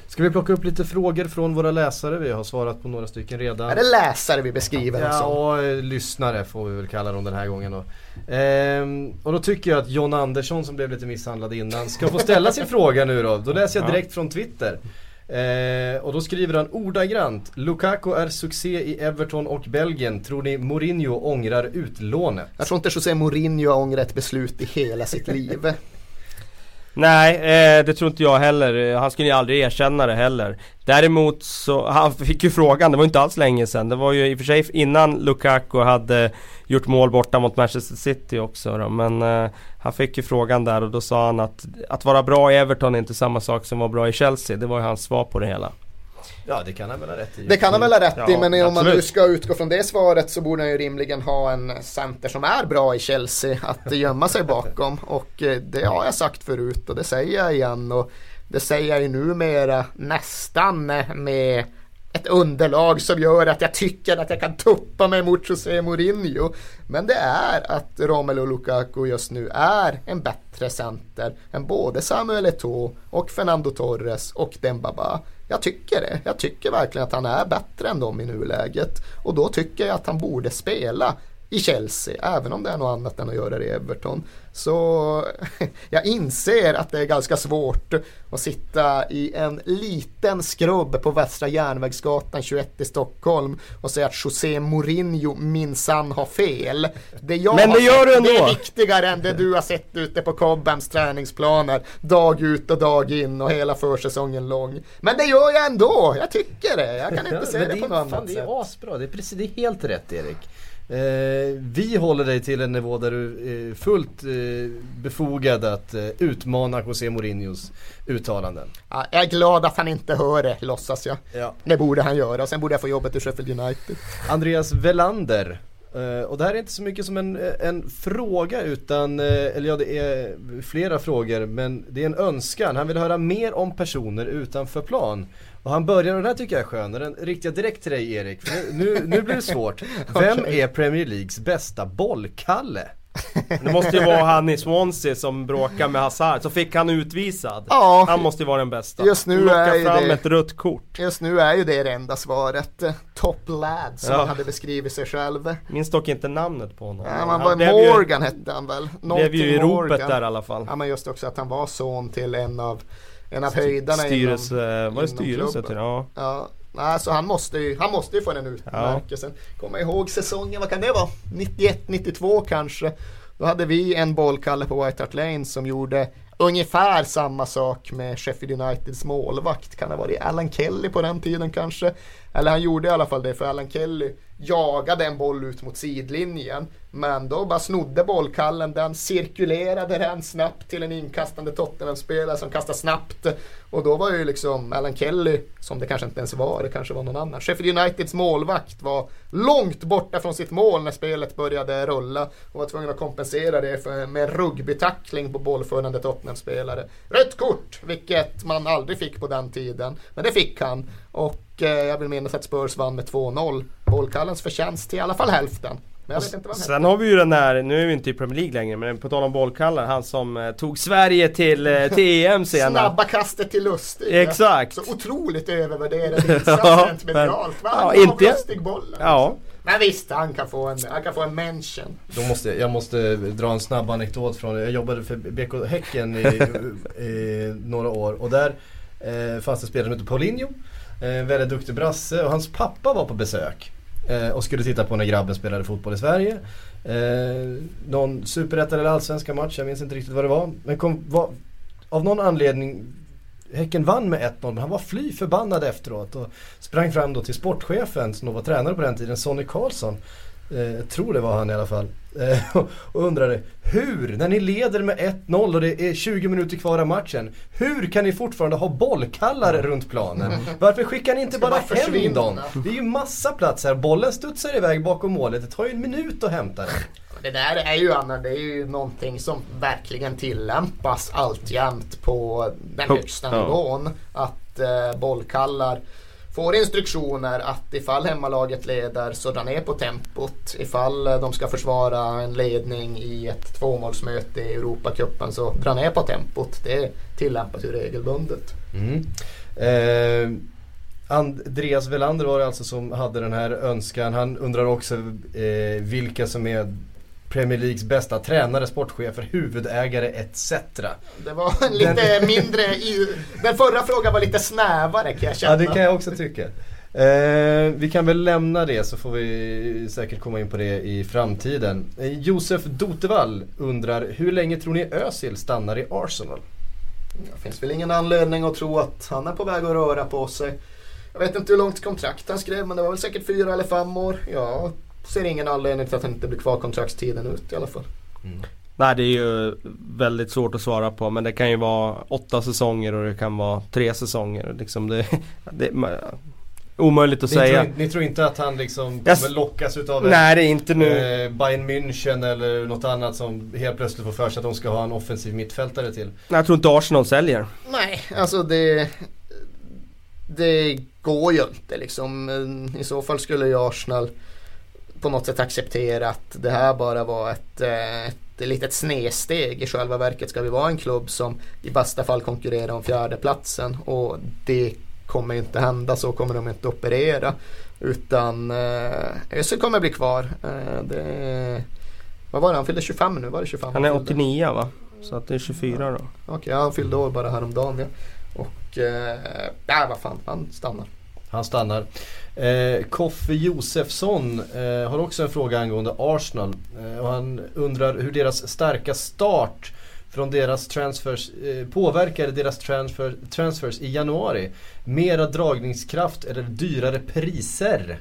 Ska vi plocka upp lite frågor från våra läsare? Vi har svarat på några stycken redan. Är det läsare vi beskriver Ja, och eh, lyssnare får vi väl kalla dem den här gången då. Ehm, och då tycker jag att John Andersson som blev lite misshandlad innan ska få ställa sin fråga nu då. Då läser jag direkt från Twitter. Eh, och då skriver han ordagrant Lukaku är succé i Everton och Belgien. Tror ni Mourinho ångrar utlånet? Jag tror inte José Mourinho har ångrat ett beslut i hela sitt liv. Nej, eh, det tror inte jag heller. Eh, han skulle ju aldrig erkänna det heller. Däremot så, han fick ju frågan, det var inte alls länge sedan. Det var ju i och för sig innan Lukaku hade gjort mål borta mot Manchester City också då. Men eh, han fick ju frågan där och då sa han att att vara bra i Everton är inte samma sak som att vara bra i Chelsea. Det var ju hans svar på det hela. Ja det kan han väl ha rätt i. Det kan han väl ha rätt i, Ja, men om man nu absolut. ska utgå från det svaret så borde han ju rimligen ha en center som är bra i Chelsea att gömma sig bakom. Och eh, det har jag sagt förut och det säger jag igen. Och det säger jag ju numera nästan med ett underlag som gör att jag tycker att jag kan tuppa mig mot José Mourinho. Men det är att Romelu Lukaku just nu är en bättre center än både Samuel Eto'o och Fernando Torres och Dembaba. Jag tycker det. Jag tycker verkligen att han är bättre än dem i nuläget. Och då tycker jag att han borde spela i Chelsea, även om det är något annat än att göra det i Everton. Så jag inser att det är ganska svårt att sitta i en liten skrubb på Västra Järnvägsgatan 21 i Stockholm och säga att José Mourinho minsann har fel. Det jag Men det gör du ändå. Det är viktigare än det du har sett ute på Cobhams träningsplaner dag ut och dag in och hela försäsongen lång. Men det gör jag ändå, jag tycker det. Jag kan inte se men det på något annat Det sätt. är asbra, det är precis, det är helt rätt Erik. Eh, vi håller dig till en nivå där du är fullt eh, befogad att eh, utmana José Mourinhos uttalanden. Ja, jag är glad att han inte hör det, låtsas jag. Ja. Det borde han göra. Sen borde jag få jobbet i Sheffield United. Andreas Velander. Eh, och det här är inte så mycket som en, en fråga utan, eh, eller ja det är flera frågor men det är en önskan. Han vill höra mer om personer utanför plan. Och han börjar, och den här tycker jag är skön, den riktar jag direkt till dig Erik. För nu, nu, nu blir det svårt. Vem Okej. är Premier Leagues bästa bollkalle? Det måste ju vara han i Swansea som bråkar med Hazard, så fick han utvisad. Ja. Han måste ju vara den bästa. Just nu Locka är fram det- ett rött kort. Just nu är ju det det enda svaret. Eh, Top lad som Ja. han hade beskrivit sig själv. Minns dock inte namnet på honom. Ja, man Han var blev ju- Morgan hette han väl? Blev ju i Någonting ropet Morgan. där i alla fall. Ja men just också att han var son till en av, en av höjdarna Styrelse, inom, var det styrelse till ja. Ja, nej, så han måste ju, han måste ju få den utmärkelsen. Kommer ihåg säsongen, vad kan det vara? 91-92 kanske. Då hade vi en bollkalle på White Hart Lane som gjorde ungefär samma sak med Sheffield Uniteds målvakt. Kan det ha varit Alan Kelly på den tiden kanske? Eller han gjorde i alla fall det för Alan Kelly jagade en boll ut mot sidlinjen. Men då bara snodde bollkallen den, cirkulerade den snabbt till en inkastande Tottenham-spelare som kastade snabbt. Och då var ju liksom Alan Kelly, som det kanske inte ens var, det kanske var någon annan. Sheffield Uniteds målvakt var långt borta från sitt mål när spelet började rulla och var tvungen att kompensera det för, med en rugbytackling på bollförande Tottenham-spelare. Rött kort, vilket man aldrig fick på den tiden. Men det fick han. Och eh, jag vill minnas att Spurs vann med 2-0. Bollkallens förtjänst till i alla fall hälften. Men jag vet inte vad han hette. Sen har vi ju den där, nu är vi inte i Premier League längre, men på tal om bollkallar, han som eh, tog Sverige till, eh, till EM senare. Snabba kastet till Lustig. Exakt. Så otroligt övervärderad insats Ja, rent medialt. Ja, inte- Lustig bollen. Ja. Men visst, han kan få en, han kan få en mention. Då måste, jag måste dra en snabb anekdot från, jag jobbade för BK Häcken i, i några år och där eh, fanns det en spelare som hette Paulinho. Eh, väldigt duktig brasse och hans pappa var på besök. Eh, och skulle titta på när grabben spelade fotboll i Sverige. Eh, någon superettan eller allsvenska match, jag minns inte riktigt vad det var. Men kom, var, av någon anledning Häcken vann med 1-0 men han var fly förbannad efteråt och sprang fram då till sportchefen som då var tränare på den tiden, Sonny Karlsson. Eh, jag tror det var han i alla fall. Eh, och, undrade hur, när ni leder med 1-0 och det är 20 minuter kvar av matchen. Hur kan ni fortfarande ha bollkallar runt planen? Varför skickar ni inte bara bara hem dem? Det är ju massa plats här. Bollen studsar iväg bakom målet. Det tar ju en minut att hämta den. Det där är ju Anna, det är ju någonting som verkligen tillämpas alltjämt på den högsta nivån. Att eh, bollkallar får instruktioner att ifall hemmalaget leder så dra ner på tempot. Ifall eh, de ska försvara en ledning i ett tvåmålsmöte i Europacupen så dra ner på tempot. Det tillämpas ju regelbundet. Mm. Eh, Andreas Velander var det alltså som hade den här önskan. Han undrar också eh, vilka som är Premier Leagues bästa tränare, sportchefer, huvudägare etc. Det var lite mindre, i, den förra frågan var lite snävare kan jag känna. Ja det kan jag också tycka. Eh, vi kan väl lämna det så får vi säkert komma in på det i framtiden. Eh, Josef Dotevall undrar, hur länge tror ni Özil stannar i Arsenal? Det finns väl ingen anledning att tro att han är på väg att röra på sig. Jag vet inte hur långt kontrakt han skrev men det var väl säkert fyra eller fem år. Jag ser ingen anledning till att han inte blir kvar kontraktstiden ut i alla fall. Mm. Nej det är ju väldigt svårt att svara på men det kan ju vara åtta säsonger och det kan vara tre säsonger. Liksom det, det, Omöjligt att ni säga. Tror, ni tror inte att han liksom kommer yes. lockas utav Nej, det är inte nu. Eh, Bayern München eller något annat som helt plötsligt får för sig att de ska ha en offensiv mittfältare till? Nej, jag tror inte Arsenal säljer. Nej, alltså det... Det går ju inte liksom. I så fall skulle ju Arsenal på något sätt acceptera att det här bara var ett, eh, ett litet snedsteg. I själva verket ska vi vara en klubb som i bästa fall konkurrerar om fjärdeplatsen och det kommer inte hända, så kommer de inte operera. Utan eh, Özil kommer bli kvar. Eh, det, vad var det, han fyllde 25 nu? Var det 25? Han är 89 va? Så att det är 24 då. Okej, okay, han fyllde år bara häromdagen ja. Och, eh, nej vad fan, han stannar. Han stannar. Eh, Koffe Josefsson eh, har också en fråga angående Arsenal. Eh, och han undrar hur deras starka start från deras transfers eh, påverkade deras transfer, transfers i januari? Mera dragningskraft eller dyrare priser?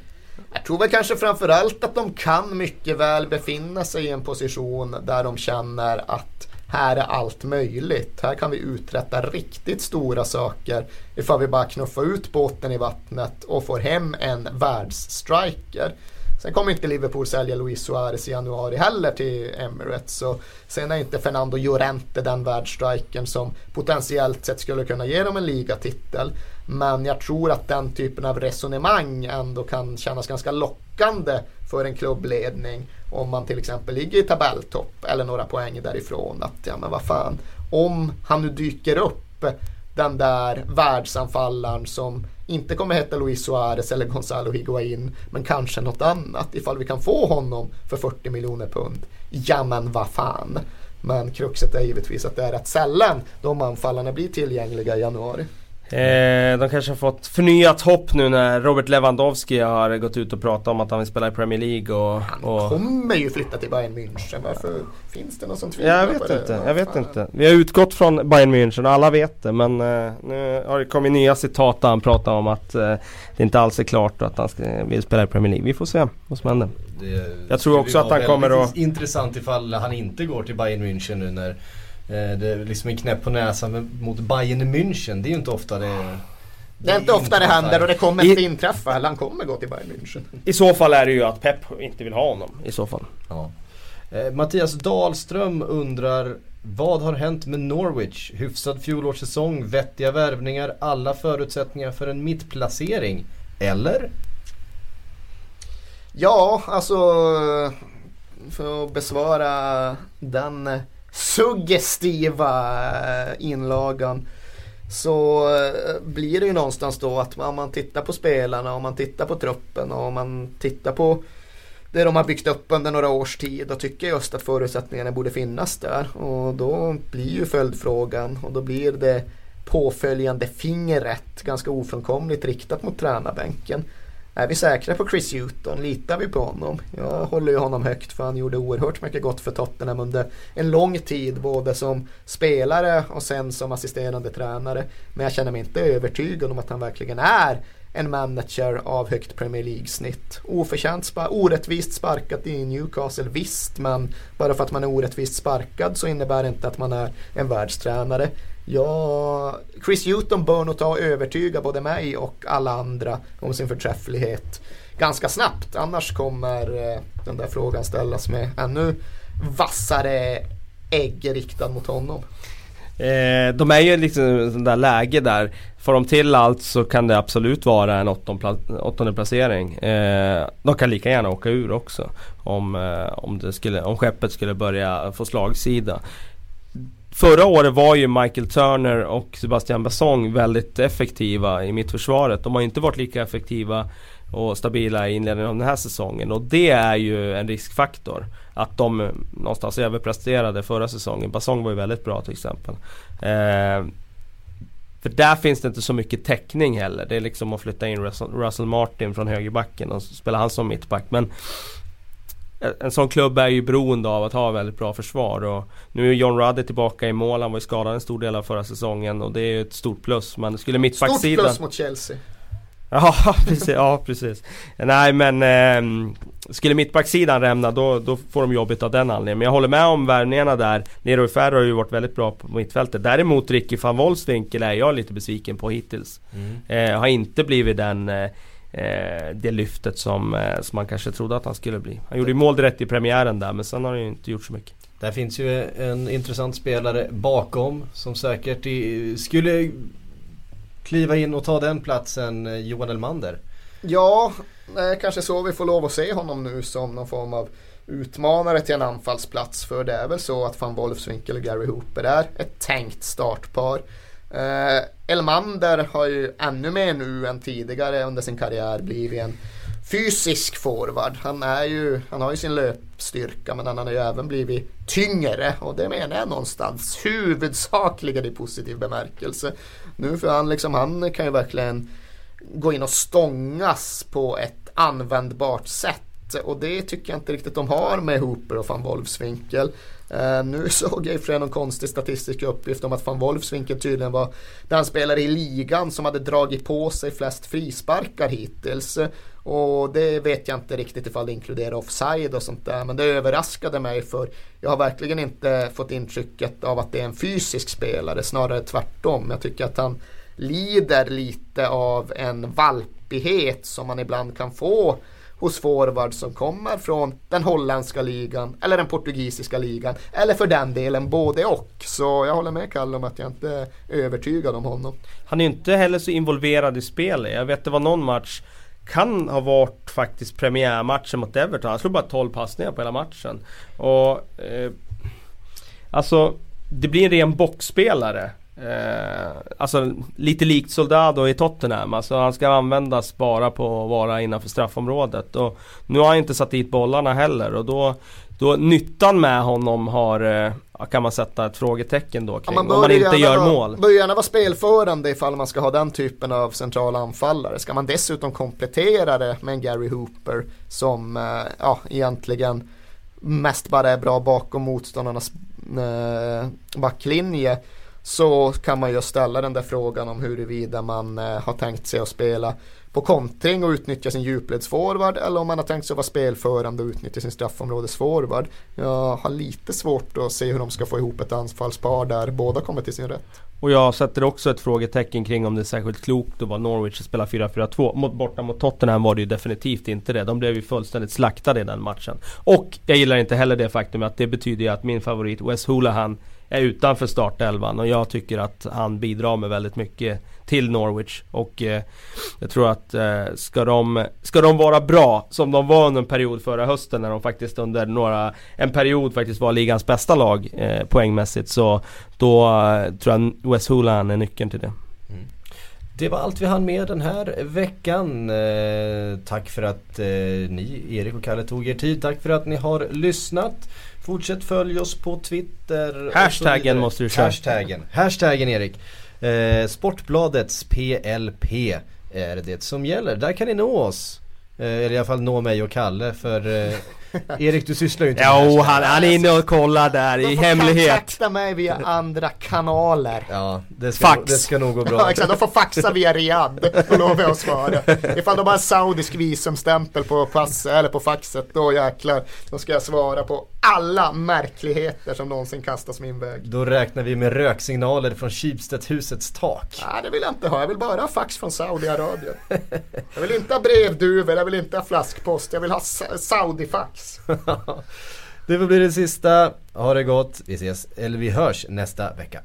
Jag tror väl kanske framförallt att de kan mycket väl befinna sig i en position där de känner att här är allt möjligt. Här kan vi uträtta riktigt stora saker ifall vi bara knuffar ut båten i vattnet och får hem en världsstriker. Sen kommer inte Liverpool sälja Luis Suarez i januari heller till Emirates. Så sen är inte Fernando Llorente den världsstrikern som potentiellt sett skulle kunna ge dem en ligatitel. Men jag tror att den typen av resonemang ändå kan kännas ganska lockande för en klubbledning om man till exempel ligger i tabelltopp eller några poäng därifrån. Att ja men vad fan, om han nu dyker upp den där världsanfallaren som inte kommer heta Luis Suarez eller Gonzalo Higuain men kanske något annat ifall vi kan få honom för 40 miljoner pund. Ja men vad fan. Men kruxet är givetvis att det är rätt sällan de anfallarna blir tillgängliga i januari. Eh, de kanske har fått förnyat hopp nu när Robert Lewandowski har gått ut och pratat om att han vill spela i Premier League och... Han och... kommer ju flytta till Bayern München. Varför finns det någon som tvivlar Jag vet på inte, jag vet inte. Vi har utgått från Bayern München och alla vet det men eh, nu har det kommit nya citat där han pratar om att eh, det inte alls är klart att han ska, vill spela i Premier League. Vi får se vad som händer. Det jag tror också att han kommer att... intressant ifall han inte går till Bayern München nu när det är liksom en knäpp på näsan mot Bayern München. Det är ju inte ofta det det, är inte ofta det händer och det kommer inte inträffa. Eller han kommer gå till Bayern München. I så fall är det ju att Pep inte vill ha honom. I så fall. Ja. Eh, Mattias Dahlström undrar Vad har hänt med Norwich? Hyfsad fjolårssäsong, vettiga värvningar, alla förutsättningar för en mittplacering. Eller? Ja, alltså för att besvara den suggestiva eh, inlagan så eh, blir det ju någonstans då att om man tittar på spelarna, om man tittar på truppen och om man tittar på det de har byggt upp under några års tid och tycker just att förutsättningarna borde finnas där. Och då blir ju följdfrågan och då blir det påföljande fingret ganska ofrånkomligt riktat mot tränarbänken. Är vi säkra på Chris Hewton? Litar vi på honom? Jag håller ju honom högt för han gjorde oerhört mycket gott för Tottenham under en lång tid både som spelare och sen som assisterande tränare. Men jag känner mig inte övertygad om att han verkligen är en manager av högt Premier League-snitt. Oförtjänt, spa orättvist sparkat i Newcastle, visst, men bara för att man är orättvist sparkad så innebär det inte att man är en världstränare. Ja, Chris Hewton bör nog ta och övertyga både mig och alla andra om sin förträfflighet ganska snabbt. Annars kommer eh, den där frågan ställas med ännu vassare ägg riktad mot honom. Eh, de är ju liksom sån där läge där. Får de till allt så kan det absolut vara en åttonde placering. Eh, de kan lika gärna åka ur också. Om, eh, om, det skulle, om skeppet skulle börja få slagsida. Förra året var ju Michael Turner och Sebastian Bassong väldigt effektiva i mittförsvaret. De har inte varit lika effektiva och stabila i inledningen av den här säsongen. Och det är ju en riskfaktor. Att de någonstans överpresterade förra säsongen. Bassong var ju väldigt bra till exempel. Eh, för där finns det inte så mycket täckning heller. Det är liksom att flytta in Russell Martin från högerbacken och spela han som mittback. Men en sån klubb är ju beroende av att ha väldigt bra försvar och nu är John Ruddy tillbaka i mål. Han var ju skadad en stor del av förra säsongen och det är ju ett stort plus. Men skulle mittbacksidan... Stort plus mot Chelsea. Ja precis, ja precis. Nej men eh, Skulle mittbacksidan rämna då, då får de jobbigt av den anledningen. Men jag håller med om värvningarna där. Leroy Ferro har ju varit väldigt bra på mittfältet. Däremot Ricky van Wolfswinkel är jag lite besviken på hittills. Mm. Eh, har inte blivit den eh, eh, det lyftet som, eh, som man kanske trodde att han skulle bli. Han gjorde ju mål direkt i premiären där men sen har han ju inte gjort så mycket. Där finns ju en intressant spelare bakom som säkert i, skulle kliva in och ta den platsen, eh, Johan Elmander. Ja, eh, kanske så vi får lov att se honom nu som någon form av utmanare till en anfallsplats. För det är väl så att van Wolfswinkel och Gary Hooper är ett tänkt startpar. Eh, Elmander har ju ännu mer nu än tidigare under sin karriär blivit en fysisk forward. Han, är ju, han har ju sin löpstyrka men han har ju även blivit tyngre och det menar jag någonstans huvudsakligen i positiv bemärkelse. Nu för han liksom, han kan ju verkligen gå in och stångas på ett användbart sätt och det tycker jag inte riktigt de har med Hooper och van Wolfswinkel. Uh, nu såg jag i någon konstig statistisk uppgift om att van Wolfswinkel tydligen var den spelare i ligan som hade dragit på sig flest frisparkar hittills. Och det vet jag inte riktigt ifall det inkluderar offside och sånt där. Men det överraskade mig för jag har verkligen inte fått intrycket av att det är en fysisk spelare. Snarare tvärtom. Jag tycker att han lider lite av en valpighet som man ibland kan få hos forwards som kommer från den holländska ligan eller den portugisiska ligan. Eller för den delen både och. Så jag håller med Kalle om att jag inte är övertygad om honom. Han är inte heller så involverad i spelet. Jag vet det var någon match kan ha varit faktiskt premiärmatchen mot Everton. Han slog bara 12 passningar på hela matchen. Och eh, Alltså Det blir en ren boxspelare. Eh, alltså lite likt Soldado i Tottenham. Alltså han ska användas bara på att vara innanför straffområdet. Och nu har han inte satt dit bollarna heller och då, då nyttan med honom har eh, kan man sätta ett frågetecken då kring. Ja, man om man inte gör vara, mål. Bör gärna vara spelförande ifall man ska ha den typen av centrala anfallare. Ska man dessutom komplettera det med en Gary Hooper som eh, ja, egentligen mest bara är bra bakom motståndarnas eh, backlinje så kan man ju ställa den där frågan om huruvida man eh, har tänkt sig att spela på kontring och utnyttja sin djupledsforward eller om man har tänkt sig att vara spelförande och utnyttja sin straffområdesforward. Jag har lite svårt att se hur de ska få ihop ett anfallspar där båda kommer till sin rätt. Och jag sätter också ett frågetecken kring om det är särskilt klokt att vara Norwich och spela 4-4-2. Mot, borta mot Tottenham var det ju definitivt inte det. De blev ju fullständigt slaktade i den matchen. Och jag gillar inte heller det faktum att det betyder ju att min favorit Wes Hoolahan är utanför startelvan och jag tycker att han bidrar med väldigt mycket till Norwich. Och eh, jag tror att eh, ska, de, ska de vara bra som de var under en period förra hösten när de faktiskt under några, en period faktiskt var ligans bästa lag eh, poängmässigt så då eh, tror jag West Hoolan är nyckeln till det. Mm. Det var allt vi hann med den här veckan. Eh, tack för att eh, ni, Erik och Kalle, tog er tid. Tack för att ni har lyssnat. Fortsätt följ oss på Twitter. Hashtaggen måste du köra. Hashtaggen. Hashtaggen Erik. Eh, Sportbladets PLP är det som gäller. Där kan ni nå oss. Eh, eller i alla fall nå mig och Kalle för eh, Erik du sysslar ju inte med Jo han, han är inne och kollar där i hemlighet. De får kontakta mig via andra kanaler. Ja, det ska, Fax. det ska nog gå bra. Ja exakt, de får faxa via Riyadh. Då lovar jag att svara. Ifall de har en saudisk visumstämpel på pass eller på faxet, då jäklar. Då ska jag svara på alla märkligheter som någonsin kastas min väg. Då räknar vi med röksignaler från Schibsted-husets tak. Nej det vill jag inte ha, jag vill bara ha fax från Saudiarabien. jag vill inte ha brevduvor, jag vill inte ha flaskpost, jag vill ha Saudi-fax. det får bli det sista. Ha det gott, vi ses, eller vi hörs nästa vecka.